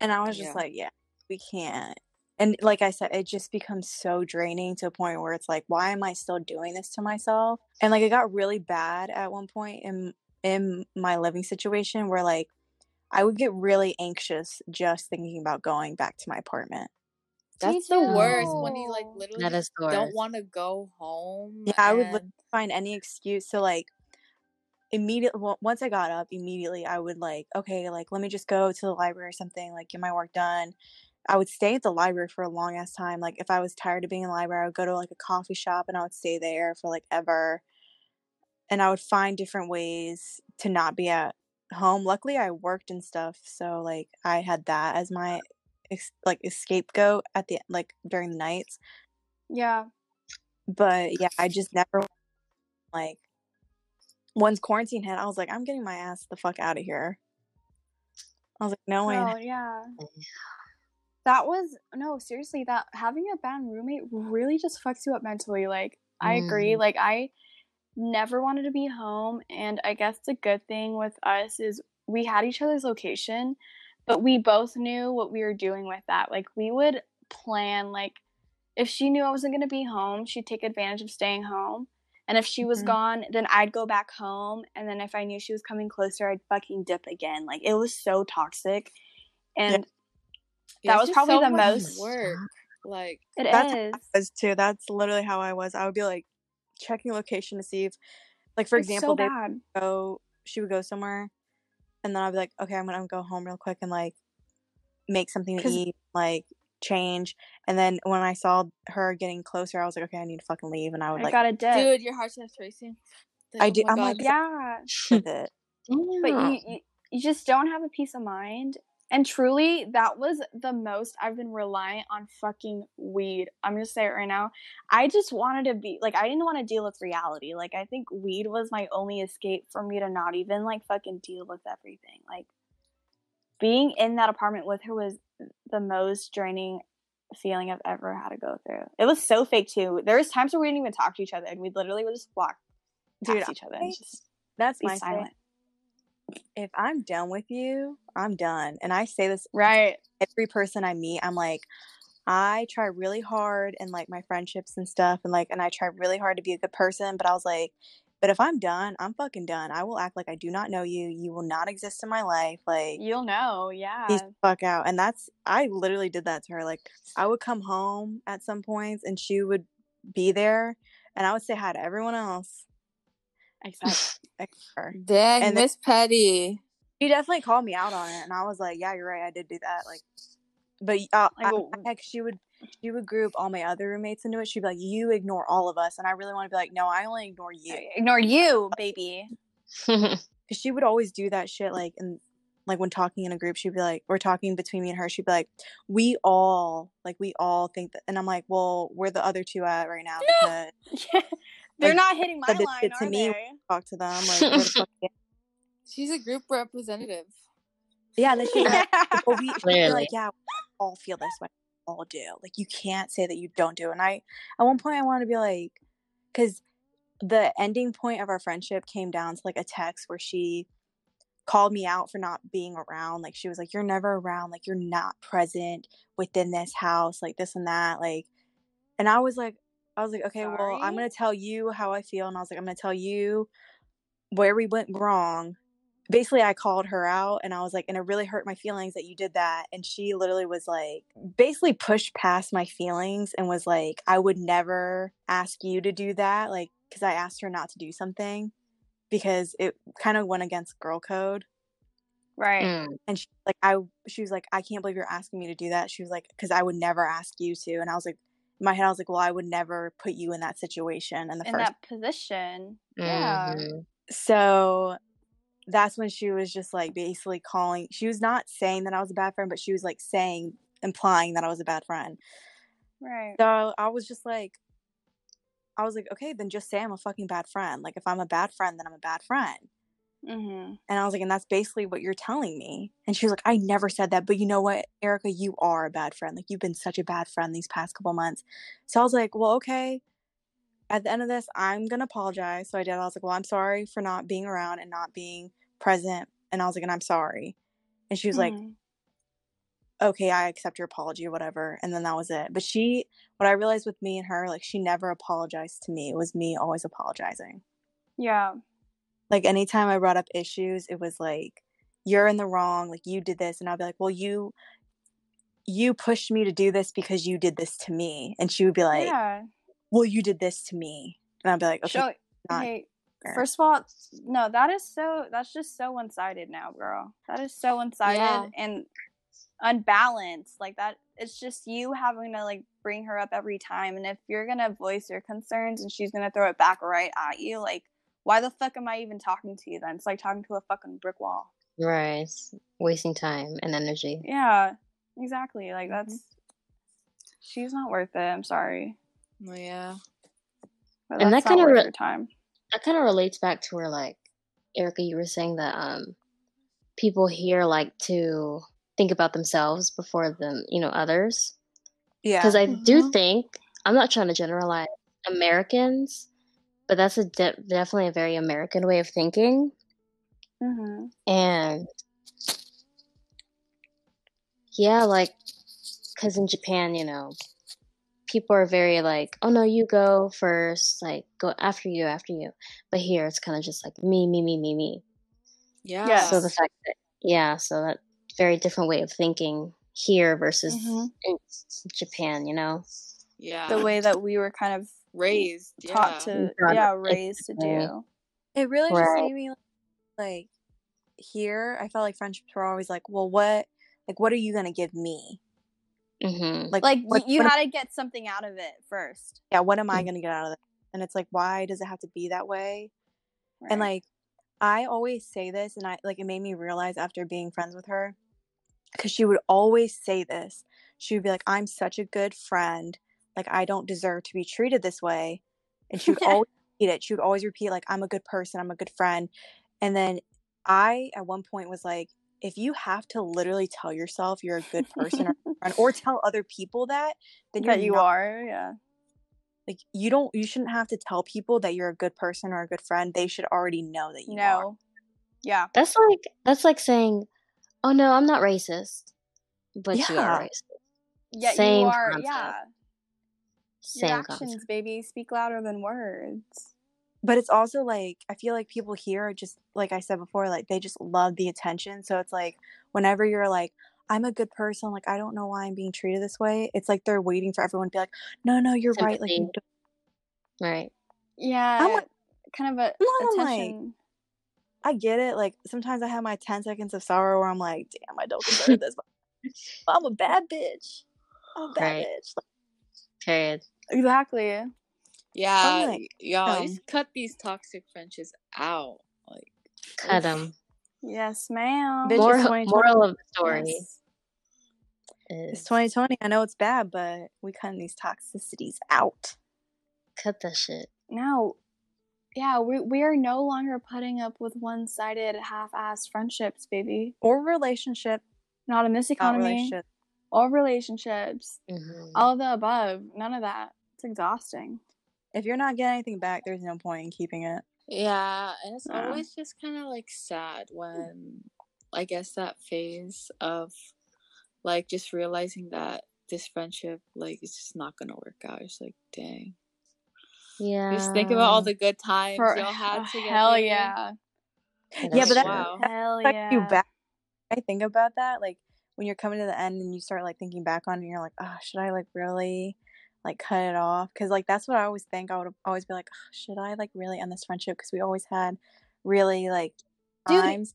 and I was just Yeah. like, yeah, we can't. And like I said, it just becomes so draining to a point where it's like, why am I still doing this to myself? And like it got really bad at one point in in my living situation where like I would get really anxious just thinking about going back to my apartment. That's the worst when you like literally That is the don't want to go home. Yeah, I would find any excuse to like immediately once I got up, immediately I would like, okay, like let me just go to the library or something, like get my work done. I would stay at the library for a long ass time. Like if I was tired of being in the library, I would go to like a coffee shop and I would stay there for like ever. And I would find different ways to not be at home. Luckily, I worked and stuff, so like I had that as my ex- like scapegoat at the like during the nights Yeah. but yeah, I just never like once quarantine hit, I was like, I'm getting my ass the fuck out of here. I was like, no way. Oh yeah. That was no, seriously, that having a bad roommate really just fucks you up mentally. Like, I agree. Mhm. Like I never wanted to be home and I guess the good thing with us is we had each other's location, but we both knew what we were doing with that. Like we would plan like if she knew I wasn't going to be home, she'd take advantage of staying home. And if she was Mhm. gone, then I'd go back home. And then if I knew she was coming closer, I'd fucking dip again. Like it was so toxic. And Yeah, that was probably so the most- work. Like, it That's is. I was too. That's literally how I was. I would be like checking location to see if, like, for It's example, so they go, she would go somewhere, and then I'd be like, okay, I'm gonna go home real quick and like make something to eat, like change. And then when I saw her getting closer, I was like, okay, I need to fucking leave, and I would I like got a dip. dude, your heart starts racing. Like, I oh do- my I'm God. like, yeah. with it. but you, you you just don't have a peace of mind and truly that was the most i've been reliant on fucking weed i'm gonna say it right now i just wanted to be like i didn't want to deal with reality like i think weed was my only escape for me to not even like fucking deal with everything like being in that apartment with her was the most draining feeling i've ever had to go through it was so fake too there was times where we didn't even talk to each other and we literally would just walk Dude, past each other and just That's be my thing. If I'm done with you, I'm done. And I say this right every person I meet, I'm like, I try really hard and like my friendships and stuff, and like, and I try really hard to be a good person. But I was like, but if I'm done, I'm fucking done. I will act like I do not know you. You will not exist in my life. Like, You'll know, yeah. peace the fuck out. And that's, I literally did that to her. Like, I would come home at some points, and she would be there, and I would say hi to everyone else Except except her. Dang, And then- Miss Petty. She definitely called me out on it, and I was like, "Yeah, you're right. I did do that." Like, but uh, Like, I, w- heck, she would she would group all my other roommates into it. She'd be like, "You ignore all of us," and I really want to be like, "No, I only ignore you." ignore you, baby. Because she would always do that shit. Like, and like when talking in a group, she'd be like, "We're talking between me and her." She'd be like, "We all like we all think that," and I'm like, "Well, where the other two at right now?" Because They're Like, not hitting my line, shit to me. they? talk to them like, where the fuck She's a group representative. yeah. Then she'd be like, Well, we she'd be like, yeah, we all feel this way. All do. Like, you can't say that you don't do. And I, at one point, I wanted to be like, because the ending point of our friendship came down to like a text where she called me out for not being around. Like, she was like, "You're never around. Like, you're not present within this house. Like this and that. Like." And I was like, I was like, okay, well, I'm gonna tell you how I feel, and I was like, I'm gonna tell you where we went wrong. Basically, I called her out, and I was like, and it really hurt my feelings that you did that. And she literally was like, basically pushed past my feelings and was like, I would never ask you to do that, like, because I asked her not to do something because it kind of went against girl code Right. Mm. and she like i she was like i can't believe you're asking me to do that she was like because i would never ask you to and i was like in my head i was like well i would never put you in that situation in the In first that position. Yeah. Mhm. so that's when she was just like basically calling she was not saying that i was a bad friend but she was like saying implying that i was a bad friend Right. so i was just like I was like, okay, then just say I'm a fucking bad friend. Like if I'm a bad friend, then I'm a bad friend. Mm-hmm. And I was like, and that's basically what you're telling me. And she was like, I never said that, but you know what, Erica, you are a bad friend. Like you've been such a bad friend these past couple months. So I was like, well, okay. At the end of this, I'm gonna apologize. So I did. I was like, well, I'm sorry for not being around and not being present. And I was like, and I'm sorry. And she was like, Mhm. okay, I accept your apology or whatever. And then that was it. But she, what I realized with me and her, like she never apologized to me. It was me always apologizing. yeah. Like anytime I brought up issues, it was like, you're in the wrong. Like you did this. And I'll be like, well, you, you pushed me to do this because you did this to me. And she would be like, yeah. Well, you did this to me. And I'd be like, okay, Show, hey, fair. first of all, no, that is so. That's just so one sided now, girl. That is so one sided Yeah. and unbalanced. Like that. It's just you having to like bring her up every time. And if you're gonna voice your concerns and she's gonna throw it back right at you, like, why the fuck am I even talking to you then? It's like talking to a fucking brick wall. Right. It's wasting time and energy. Yeah, exactly. Like Mhm. that's. She's not worth it. I'm sorry, Oh, yeah. but And that kinda re- time. That kind of relates back to where, like, Erica, you were saying that um, people here like to think about themselves before them, you know, others. yeah. Because I do Mhm. think I'm not trying to generalize Americans, but that's a de- definitely a very American way of thinking. Mm-hmm. And yeah, like, because in Japan, you know, people are very like, oh no, you go first, like, go after you, after you. But here, it's kind of just like me, me, me, me, me. Yeah. Yes. So the fact that, yeah, so that very different way of thinking here versus Mhm. in Japan, you know? yeah. The way that we were kind of raised. taught yeah. to, Brought yeah, raised to do. It really just made me like here. I felt like friendships were always like, well, what, like, what are you gonna give me? Hmm Like, Like what, you what had to get something out of it first. yeah, what am I Mm. gonna get out of it? And it's like, why does it have to be that way? And like, I always say this, and I like it made me realize after being friends with her, because she would always say this. She would be like, "I'm such a good friend. Like, I don't deserve to be treated this way," and she would always repeat it. She would always repeat like, "I'm a good person. I'm a good friend." And then I, at one point, was like, if you have to literally tell yourself you're a good person or, friend, or tell other people that, then you're that you not are, yeah. like you don't you shouldn't have to tell people that you're a good person or a good friend they should already know that you are No. Yeah. That's like, that's like saying, oh no, I'm not racist, but you are racist. Yeah, Same you are, concept. yeah. Same Your actions, concept. baby, speak louder than words. But it's also like i feel like people here are just like i said before like they just love the attention so it's like whenever you're like i'm a good person like i don't know why i'm being treated this way it's like they're waiting for everyone to be like no no you're right like you Sympathy. don't- Right. Yeah. like- kind of a No, I'm like- i get it like sometimes i have my 10 seconds of sorrow where i'm like damn i don't deserve this but i'm a bad bitch i'm a bad Right. bitch Like, Period. exactly. Yeah. like, y'all, um, just cut these toxic friendships out. Like, Cut them. Yes, ma'am. It's Moral, 2020. moral of the story Yes. it's is 2020 i know it's bad but we cutting these toxicities out cut that shit. No. Yeah, we we are no longer putting up with one-sided, half-assed friendships, baby. or relationship Not in this not economy. relationship Or relationships. hmm All of the above. None of that. It's exhausting. If you're not getting anything back, there's no point in keeping it. Yeah, and it's Yeah. always just kind of like sad when I guess that phase of like just realizing that this friendship like it's just not gonna work out. It's like dang. Yeah. Just think about all the good times For y'all had oh, together. hell yeah. yeah, but that. Wow. that Hell affects yeah. you back. I think about that, like when you're coming to the end and you start like thinking back on it, and you're like, oh, should I like really like cut it off? Because like that's what I always think. I would always be like, oh, should I like really end this friendship? Because we always had really like Dude, times.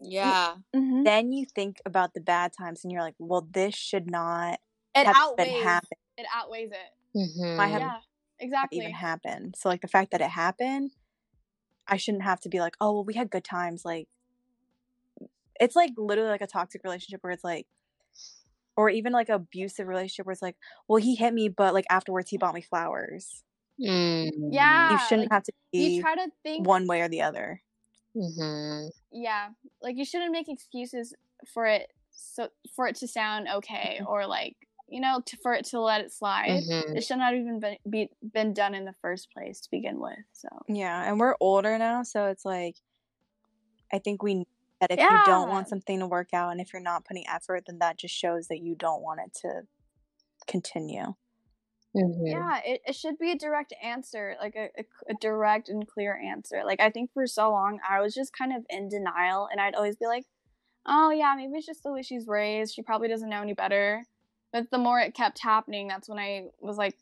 Yeah. Mhm. Then you think about the bad times, and you're like, well, this should not It have outweighs been happen. it outweighs it. Mhm. I have- Yeah. Exactly. even happen. So like the fact that it happened, I shouldn't have to be like, oh well, we had good times. Like it's like literally like a toxic relationship where it's like, or even like abusive relationship where it's like, well, he hit me, but like afterwards he bought me flowers. Mm. Yeah, you shouldn't like, have to be you try to think one way or the other. hmm yeah like you shouldn't make excuses for it so for it to sound okay Mm-hmm. or like you know to, for it to let it slide hmm it should not even been be, been done in the first place to begin with so Yeah, and we're older now, so it's like I think we know that if you don't want something to work out and if you're not putting effort, then that just shows that you don't want it to continue. hmm yeah it, it should be a direct answer like a, a, a direct and clear answer. Like i think for so long i was just kind of in denial and i'd always be like oh yeah maybe it's just the way she's raised. She probably doesn't know any better. But the more it kept happening that's when i was like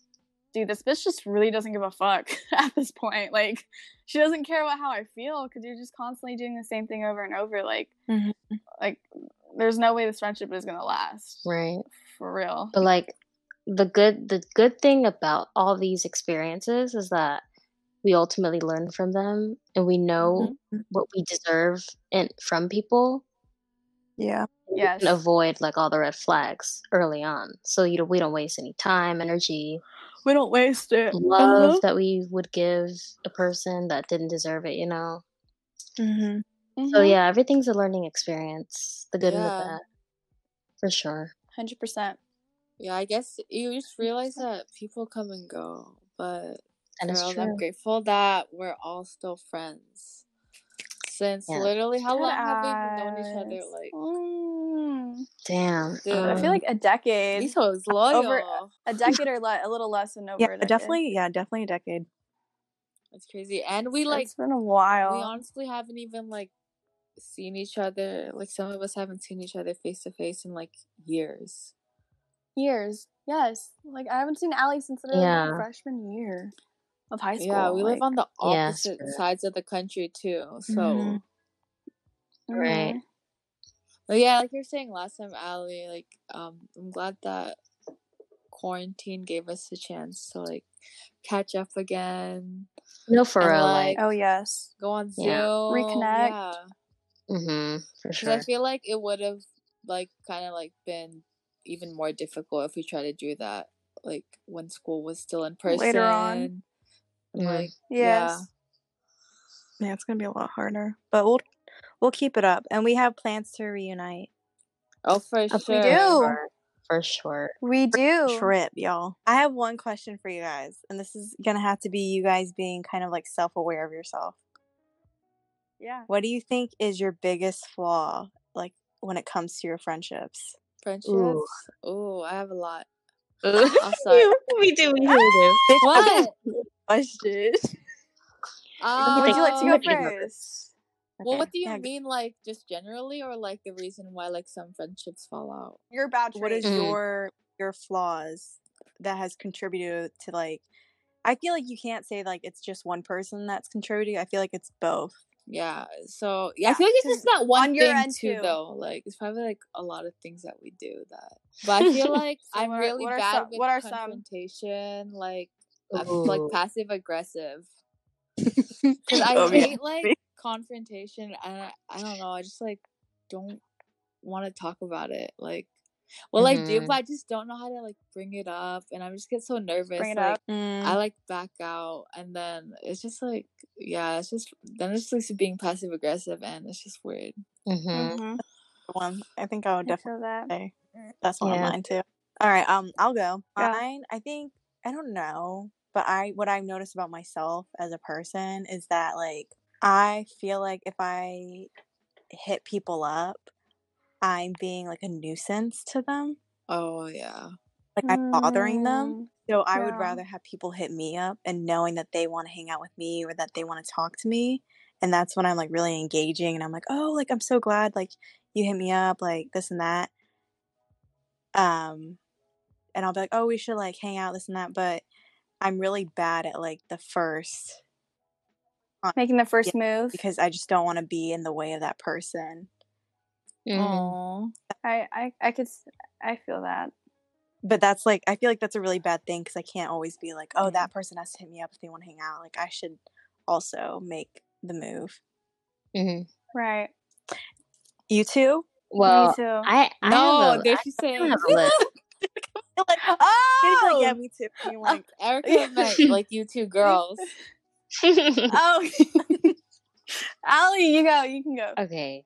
dude this bitch just really doesn't give a fuck at this point like she doesn't care about how i feel because you're just constantly doing the same thing over and over like Mhm. like there's no way this friendship is gonna last Right. for real But like the good the good thing about all these experiences is that we ultimately learn from them and we know Mhm. what we deserve and from people Yeah. yes and avoid like all the red flags early on. So you know we don't waste any time, energy, we don't waste it love that we would give a person that didn't deserve it, you know. hmm So yeah, everything's a learning experience, the good and the bad. For sure. hundred percent. Yeah, I guess you just realize that people come and go, but That is girls, true. I'm grateful that we're all still friends. Since Yeah. literally, how Dead long have we known each other? Like, Mm. Damn. Dude. I um, feel like a decade, Liso's loyal. a decade or le- a little less than over. Yeah, a decade. definitely. Yeah, definitely a decade. That's crazy. And we like, it's been a while. we honestly haven't even like seen each other. Like, some of us haven't seen each other face to face in like years. Years, yes. Like I haven't seen Allie since literally like, Yeah. freshman year of high school. Yeah, we live on the opposite true. sides of the country too. So, Mhm. Right. But yeah, like you're saying last time, Allie, like, um, I'm glad that quarantine gave us a chance to like catch up again, no for and, real, like, like Oh yes. go on Zoom, Yeah. Reconnect. Yeah, mm-hmm, for sure. I feel like it would have like kind of like been even more difficult if we tried to do that like when school was still in person. Later on. And, like Yes. Yeah, it's gonna be a lot harder, but we'll we'll keep it up, and we have plans to reunite. oh for sure. We do. For sure. We do. Trip, y'all. I have one question for you guys, and this is gonna have to be you guys being kind of like self aware of yourself. Yeah. What do you think is your biggest flaw, like when it comes to your friendships? Friendships. Ooh, I have a lot. Ooh. We do, we do, we do. What? Question. Um, Would you like to Let go me think about first? Well, what do you yeah, mean, like just generally, or like the reason why like some friendships fall out? Your bad What is trait. Mhm. your your flaws that has contributed to like? I feel like you can't say like it's just one person that's contributing. I feel like it's both. Yeah. So yeah, I feel like it's just not one on your thing end, too, too. though. Like it's probably like a lot of things that we do that. But I feel like So I'm really what are bad some- with what are some? confrontation. Like I'm like passive aggressive because I Oh, yeah. hate like confrontation, and I, I don't know. I just like don't want to talk about it. Like. Well, I do, but I just don't know how to like bring it up, and I just get so nervous. Bring it like, up. Mm, I like back out, and then it's just like, yeah, it's just then it's just like being passive aggressive, and it's just weird. Mm-hmm. Mhm. one. I think I would definitely feel that. say that's one Yeah. of mine too. All right, um, I'll go. Go. Mine, I think I don't know, but I what I've noticed about myself as a person is that like I feel like if I hit people up, I'm being like a nuisance to them. Oh yeah, Like I'm bothering them. Mm, So I would Yeah. rather have people hit me up and knowing that they want to hang out with me or that they want to talk to me. And that's when I'm like really engaging and I'm like, oh, like I'm so glad like you hit me up, like this and that. Um and I'll be like, oh, we should like hang out, this and that. But I'm really bad at like the first Making the first move. because I just don't want to be in the way of that person. Mm-hmm. oh I, I, I could, s- I feel that. But that's like I feel like that's a really bad thing because I can't always be like, oh, that person has to hit me up if they want to hang out. Like I should also make the move. Mm-hmm. Right. You too? Well, Me too. I, I no, have a, there I she's I saying have a list. like, Oh, yeah, me too. And you're like, Erica meant like you two girls. oh. Allie, you go. You can go. okay.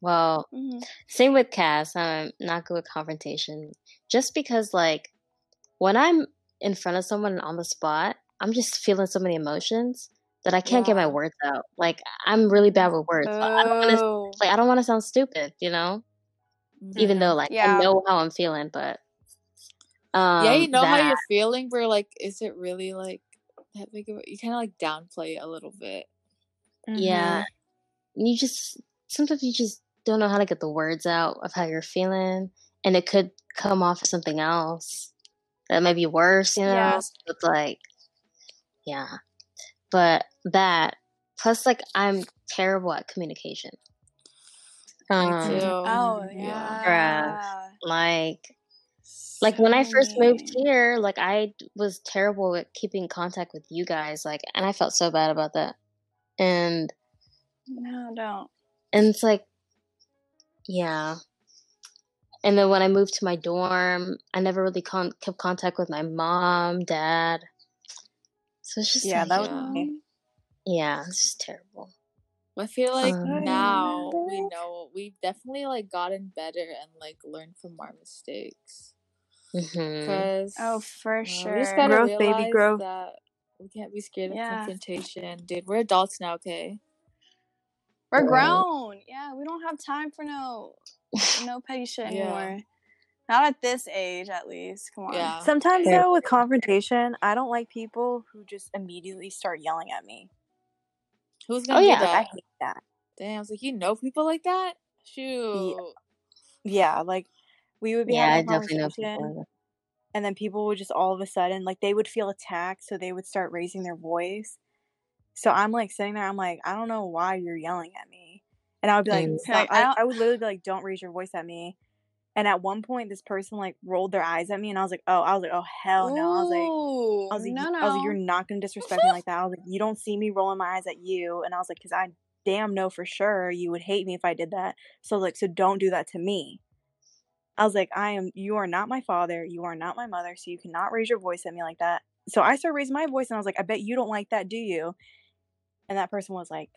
Well, Mhm. same with Cass. I'm not good with confrontation. Just because, like, when I'm in front of someone on the spot, I'm just feeling so many emotions that I can't get my words out. Like, I'm really bad with words. so I don't want to. Oh. Like, I don't want to sound stupid, you know. Even though, like, Yeah. I know how I'm feeling, but um, yeah, you know how you're feeling, but like, is it really like that big of a, you kind of like downplay it a little bit. Yeah. You just sometimes you just don't know how to get the words out of how you're feeling and it could come off as something else that might be worse, you know? Yeah. So It's like yeah. But that plus like I'm terrible at communication. Um too. Oh Yeah. yeah. like like when I first moved here, like I was terrible at keeping contact with you guys, like and I felt so bad about that. And No, don't. and it's like yeah and then when i moved to my dorm i never really con- kept contact with my mom dad so it's just Yeah, like, that was Yeah. me. yeah it's just terrible I feel like Um, now we know we've definitely like gotten better and like learned from our mistakes. Because Oh, for we sure. just gotta Growth, baby, growth. that we can't be scared of Yeah. confrontation, dude. We're adults now, okay? We're Right. grown. Yeah, we don't have time for no no petty shit Yeah. anymore. Not at this age, at least. Come on. Yeah. Sometimes Yeah. though, with confrontation, I don't like people who just immediately start yelling at me. Who's Oh, gonna yeah. do Like, I hate that. Damn, I was like, you know people like that? Shoot. Yeah, like we would be yeah having a conversation, and then people would just all of a sudden like they would feel attacked, so they would start raising their voice. So I'm like sitting there, I'm like, I don't know why you're yelling at me, and I would be like, I I, would literally be like, don't raise your voice at me. And at one point, this person like rolled their eyes at me, and I was like, oh, I was like, oh hell no, I was like. I was like, no, "You- no. I was like, you're not gonna disrespect me like that. I was like, you don't see me rolling my eyes at you, and I was like, because I damn know for sure you would hate me if I did that. So like, so don't do that to me. I was like, I am. You are not my father. You are not my mother. So you cannot raise your voice at me like that. So I started raising my voice, and I was like, I bet you don't like that, do you? And that person was like,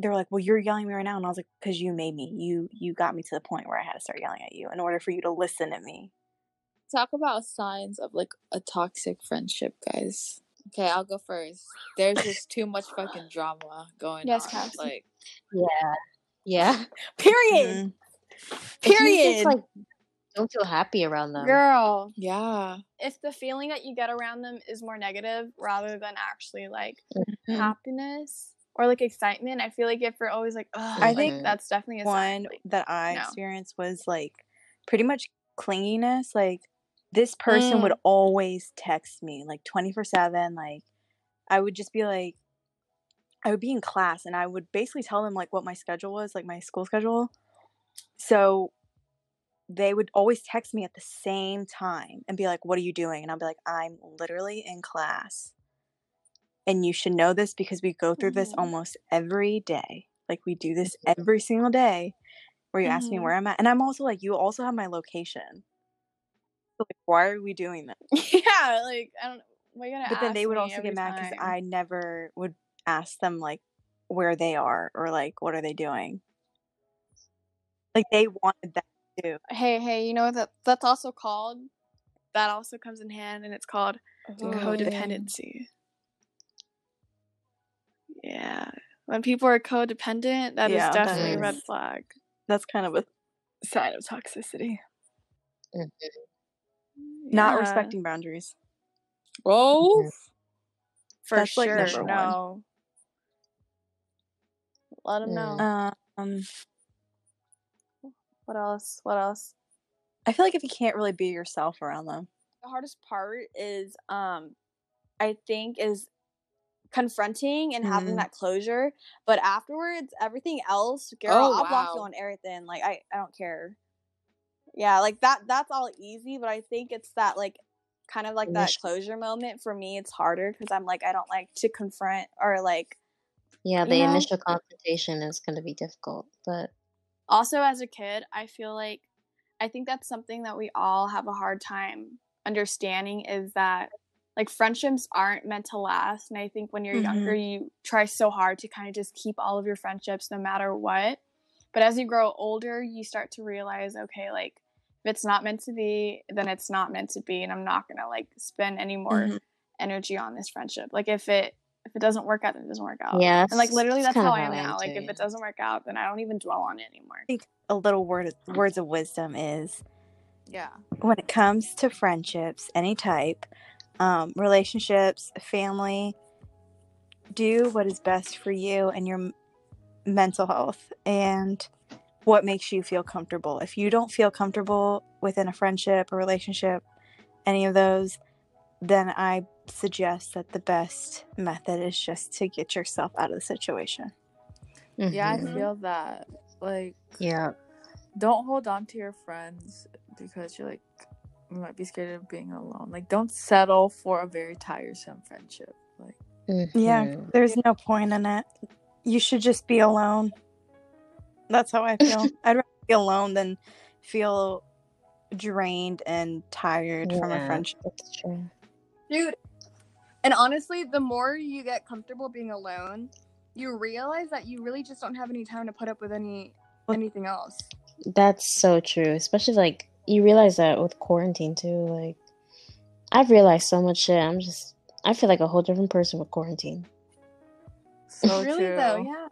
they were like, well, you're yelling at me right now, and I was like, because you made me. You you got me to the point where I had to start yelling at you in order for you to listen to me. Talk about signs of like a toxic friendship, guys. Okay, I'll go first. There's just too much fucking drama going Yes, on. Cass. Like, yeah yeah Period. Mhm. If you Period. just like don't feel happy around them Girl, yeah. if the feeling that you get around them is more negative rather than actually like Mhm. happiness or like excitement, I feel like if you're always like, Ugh, I like, think that's definitely a sign. one like, that I no. experienced was like pretty much clinginess. Like this person would Mm. always text me like 24 7. Like I would just be like, I would be in class and I would basically tell them like what my schedule was, like my school schedule. So they would always text me at the same time and be like, What are you doing? And I'll be like, I'm literally in class. And you should know this because we go through this Mhm. almost every day. Like we do this every single day where you ask me Mhm. where I'm at. And I'm also like, you also have my location. So like, why are we doing that? yeah, like I don't. Gotta But then they would also get mad because? I never would ask them like where they are or like what are they doing. Like they wanted that too. Hey, hey, you know that that's also called? That also comes in hand, and it's called Oh, codependency. Yeah, when people are codependent, that is Yeah, that definitely a red flag. That's kind of a sign of toxicity. Mhm. Not Yeah, respecting boundaries. Bro. for that's, like, sure. number one. no, let them know. Mm. Um What else? What else? I feel like if you can't really be yourself around them. the hardest part is um i think is confronting and having Mhm. that closure but afterwards everything else girl Oh, i'll block you on everything like i i don't care yeah like that that's all easy but i think it's that like kind of like that closure moment for me it's harder because i'm like i don't like to confront or like yeah You the know? initial confrontation is going to be difficult but also as a kid i feel like i think that's something that we all have a hard time understanding is that like friendships aren't meant to last. And I think when you're younger, you try so hard to kind of just keep all of your friendships no matter what. But as you grow older, you start to realize, okay, like if it's not meant to be, then it's not meant to be, and I'm not gonna like spend any more Mhm. energy on this friendship. Like if it if it doesn't work out, then it doesn't work out. Yeah, and like literally, that's that's how I am I am now. Like too, if it doesn't work out, then I don't even dwell on it anymore. A little word words of wisdom is Yeah. when it comes to friendships, any type, um, relationships, family, do what is best for you and your mental health and what makes you feel comfortable. If you don't feel comfortable within a friendship, a relationship, any of those, then I suggest that the best method is just to get yourself out of the situation. Yeah, I Mhm. feel that. Like, yeah. don't hold on to your friends because you're like, you might be scared of being alone. Like, don't settle for a very tiresome friendship. Like, Yeah, Mhm. there's no point in it. You should just be alone. That's how I feel. I'd rather be alone than feel drained and tired from a friendship. That's true. dude and honestly the more you get comfortable being alone you realize that you really just don't have any time to put up with any anything else That's so true. Especially like you realize that with quarantine too. Like I've realized so much shit. I'm just I feel like a whole different person with quarantine. so really true. though yeah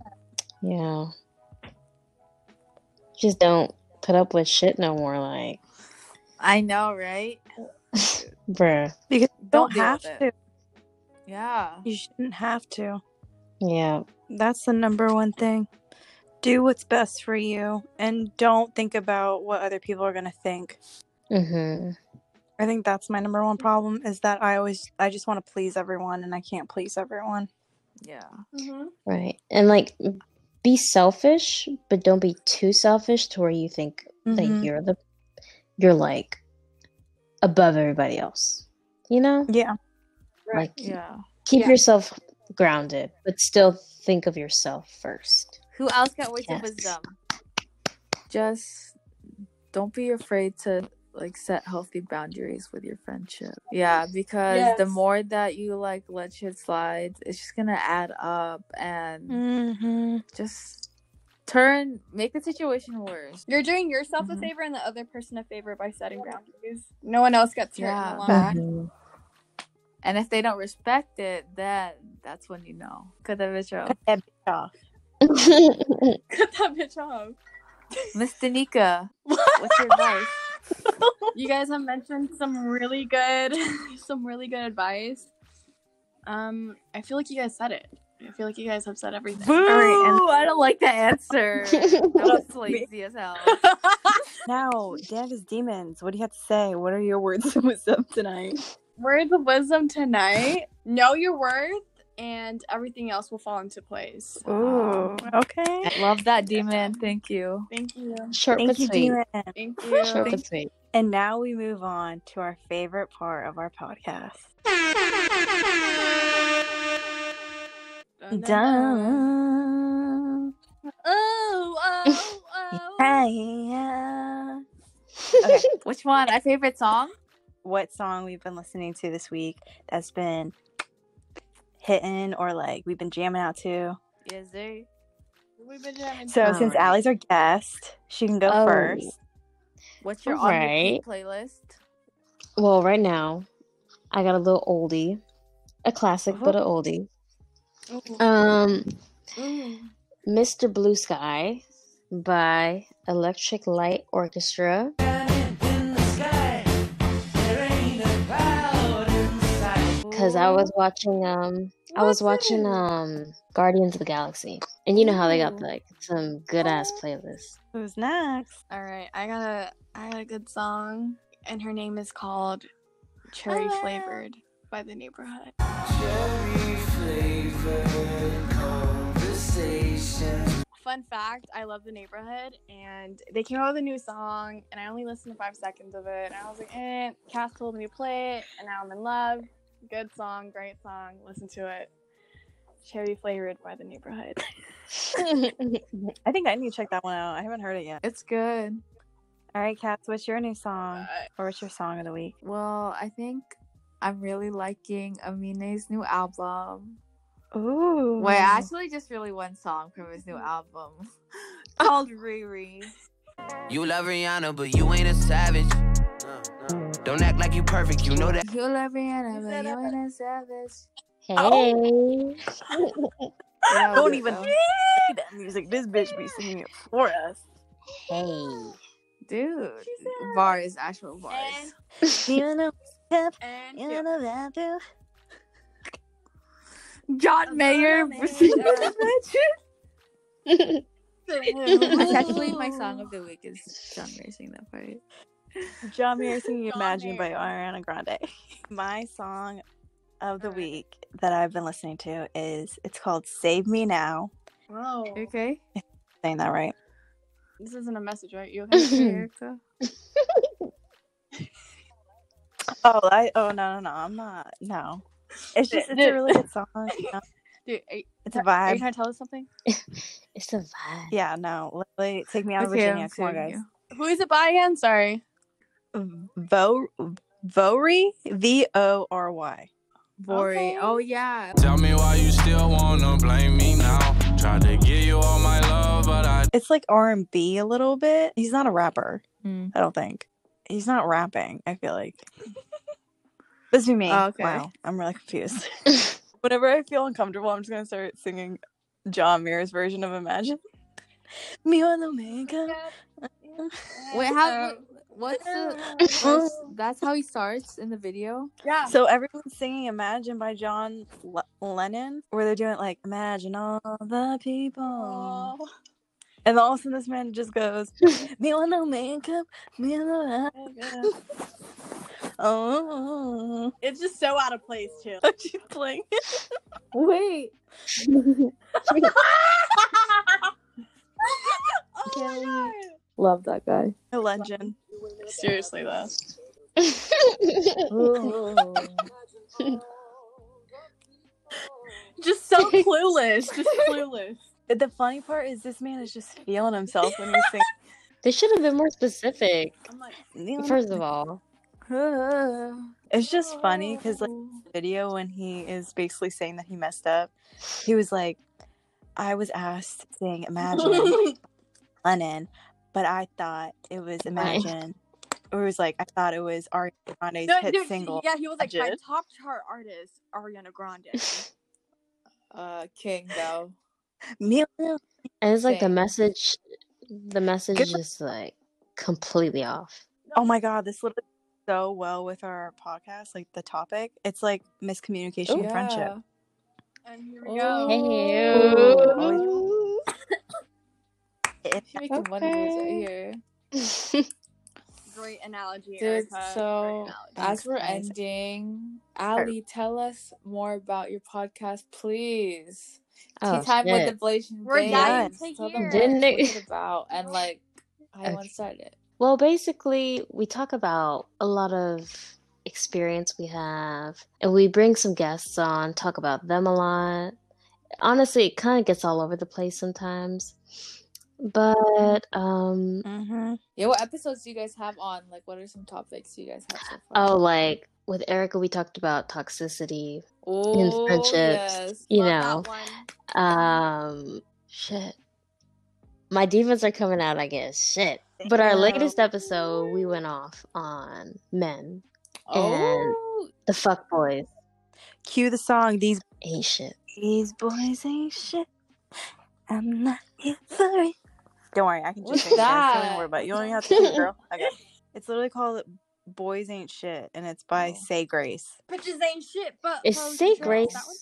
Yeah. Just don't put up with shit no more. Like, I know, right? bruh. Because you don't, Don't have with to. It. Yeah. You shouldn't have to. Yeah. That's the number one thing. Do what's best for you and don't think about what other people are going to think. hmm I think that's my number one problem is that I always I just want to please everyone and I can't please everyone. Yeah. Right. And like, be selfish, but don't be too selfish to where you think Mhm. that you're the, you're like above everybody else. You know? Yeah. Like, Yeah. keep Yeah. yourself grounded, but still think of yourself first. Who else got words Yes. of wisdom? Just don't be afraid to like set healthy boundaries with your friendship. Yeah, because the more that you like let shit slide, it's just gonna add up and Mm-hmm. just turn make the situation worse. you're doing yourself Mhm. a favor and the other person a favor by setting boundaries no one else gets hurt Yeah. And if they don't respect it, then that's when you know. Cut that bitch off. Cut that bitch off. cut that bitch off Miss Danica, what's your advice? you guys have mentioned some really good some really good advice um i feel like you guys said it i feel like you guys have said everything Boo! right, and- I don't like the answer. That was lazy as hell. Now, Davis Demons, what do you have to say? What are your words of wisdom tonight? Words of wisdom tonight know your worth and everything else will fall into place Ooh, um, okay. I love that demon. Thank you. thank you Short Thank but you, sweet. Demon. thank you Short but sweet. And now we move on to our favorite part of our podcast. Dun, dun, dun. Dun. oh oh oh Yeah. Okay, which one? My favorite song? What song we've been listening to this week that's been hitting or like we've been jamming out to? Yes, sir. We've been jamming So too. since Alright. Allie's our guest, she can go Oh. first. What's your on repeat playlist? Well, right now, I got a little oldie, a classic, but a oldie. Ooh. Um, Ooh. Mr. Blue Sky by Electric Light Orchestra. Cause I was watching um I was watching um Guardians of the Galaxy, and you know how they got like some good ass playlists. Who's next? All right, I got a I got a good song, and her name is called "Cherry Flavored" by the Neighborhood. Cherry Flavor. Fun fact: I love the Neighborhood, and they came out with a new song, and I only listened to five seconds of it, and I was like, "Eh." Cass told me to play it, and now I'm in love. Good song, great song. Listen to it. Cherry flavored by the Neighborhood. I think I need to check that one out. I haven't heard it yet. It's good. All right, Cats, what's your new song? Uh, or what's your song of the week? Well, I think I'm really liking Amine's new album. Ooh. Wait, actually, just really one song from his new album called Riri. You love Rihanna, but you ain't a savage. Don't act like you perfect, you know that. You love Rihanna, but you ain't a savage. Hey. Yeah, Don't even um, play that music. This bitch be singing it for us. Hey. dude, bars, actual bars. You know, And you know that too. John Mayer. That's actually my song of the week. Is John Mayer singing that part? John Mayer singing John Imagine by Ariana Grande. My song of the week that I've been listening to is it's called Save Me Now. Whoa. Okay. Saying that right. This isn't a message, right? You okay? Erica? Oh, I oh no no no, I'm not no. It's just it's a really good song. you know? Dude, you, It's a are you vibe. trying to tell us something? It's a vibe. Yeah, no, literally take me out of Virginia. Come on, saving guys. Who is it by again? Sorry. Vo Vory V O R Y. Bori. Okay. Oh yeah. Tell me why you still wanna blame me now. Tried to give you all my love, but I It's like R and B a little bit. He's not a rapper. Hmm. I don't think he's not rapping. I feel like this is me. Oh, okay. Wow, I'm really confused. Whenever I feel uncomfortable, I'm just gonna start singing John Mayer's version of Imagine. Me on the makeup. Wait, how? What- What's the? what's- that's how he starts in the video. Yeah. So everyone's singing "Imagine" by John Le- Lennon, where they're doing like "Imagine all the people," Oh. and all of a sudden this man just goes, "Me on the makeup, me on the makeup." oh, It's just so out of place too. she's playing. Wait. oh my god. Love that guy. A legend. Seriously though. Just so clueless. Just clueless. The funny part is this man is just feeling himself when he's singing. they should have been more specific. I'm like, "Me on the First of all. It's just funny because like the video when he is basically saying that he messed up, he was like, "I was asked to sing Imagine Lennon, but I thought it was Imagine." Or it was like I thought it was Ariana Grande's no, hit dude, single. Yeah, he was like my top chart artist, Ariana Grande. Uh, King though. Me- And it's like the message the message Good is like completely off. Oh my god, this literally so well with our podcast, like the topic. It's like miscommunication and friendship. And here we Oh. go. Hey. It- She's making money moves right here. Great analogy, Dude, Erica. Great so analogy. as we're ending, Allie, tell us more about your podcast, please. Oh, Tea time with the shit. Blasian We're Babes. dying to Tell them hear. what Didn't what's it- it about and like how you Okay. want to start it. Well, basically, we talk about a lot of experience we have, and we bring some guests on, talk about them a lot. Honestly, it kind of gets all over the place sometimes. But um Mhm. Yeah, what episodes do you guys have on? Like, what are some topics you guys have so far? oh, like with Erica we talked about toxicity, oh, friendships. yes. you Love know. that one. Um shit. My demons are coming out, I guess. Shit. But our latest episode, we went off on men. Oh, The fuck boys Cue the song. These ain't shit. these boys ain't shit. I'm not here for it. Don't worry, I can just sing it. Don't worry about it. You don't have to sing, it, girl. Okay. It's literally called "Boys Ain't Shit," and it's by Oh. Say Grace. Bitches ain't shit, but Is Say and. Grace That one?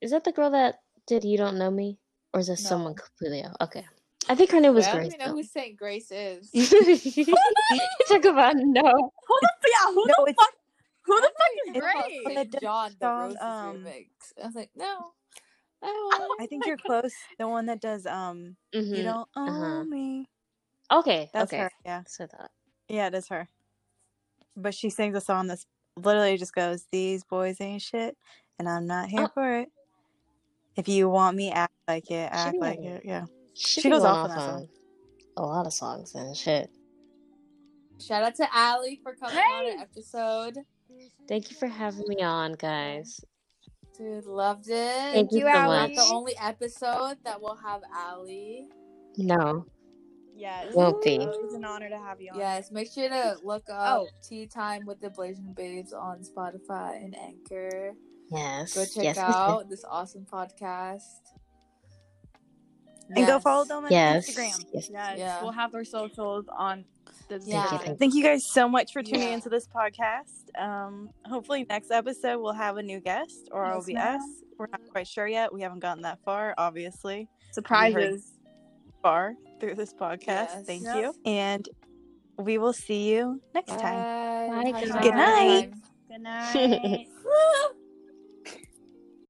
is that the girl that did You Don't Know Me? Or is that someone No. completely else? Okay. I think her name was I don't Grace. even know though. who Saint Grace is. Talk about no. Who the yeah? Who No, the fuck? Who the fuck is Grace? Saint Saint did John the song, Roses um, remix. I was like, no, no. I think you're close. The one that does um, you Mhm. don't own uh-huh. me. Okay. That's okay. her. Yeah, So that. yeah, it is her. But she sings a song that's literally just goes, "These boys ain't shit, and I'm not here Oh. for it. If you want me, act like it, act be like like- it. Yeah." She, She goes going off on that on a lot of songs and shit. shout out to Allie for coming on Hey! an episode. Thank you for having me on, guys. Dude, loved it. Thank you you, so Allie. much. The only episode that will have Allie. No, Yes. won't be. It was an honor to have you on. Yes, make sure to look up Oh. Tea Time with the Blasian Babes on Spotify and Anchor. Yes. Go check yes. out this awesome podcast. And go follow them on Yes. Instagram. Yes. Yes, Yeah. we'll have their socials on the Yeah. description. Thank you guys so much for tuning Yeah. into this podcast. Um, hopefully next episode we'll have a new guest or it'll be ma'am. us. We're not quite sure yet. We haven't gotten that far, obviously. Surprises. Far through this podcast. Yes. Thank Yep. you. And we will see you next time. Bye. Bye, Have a. Good night. Good night. Woo!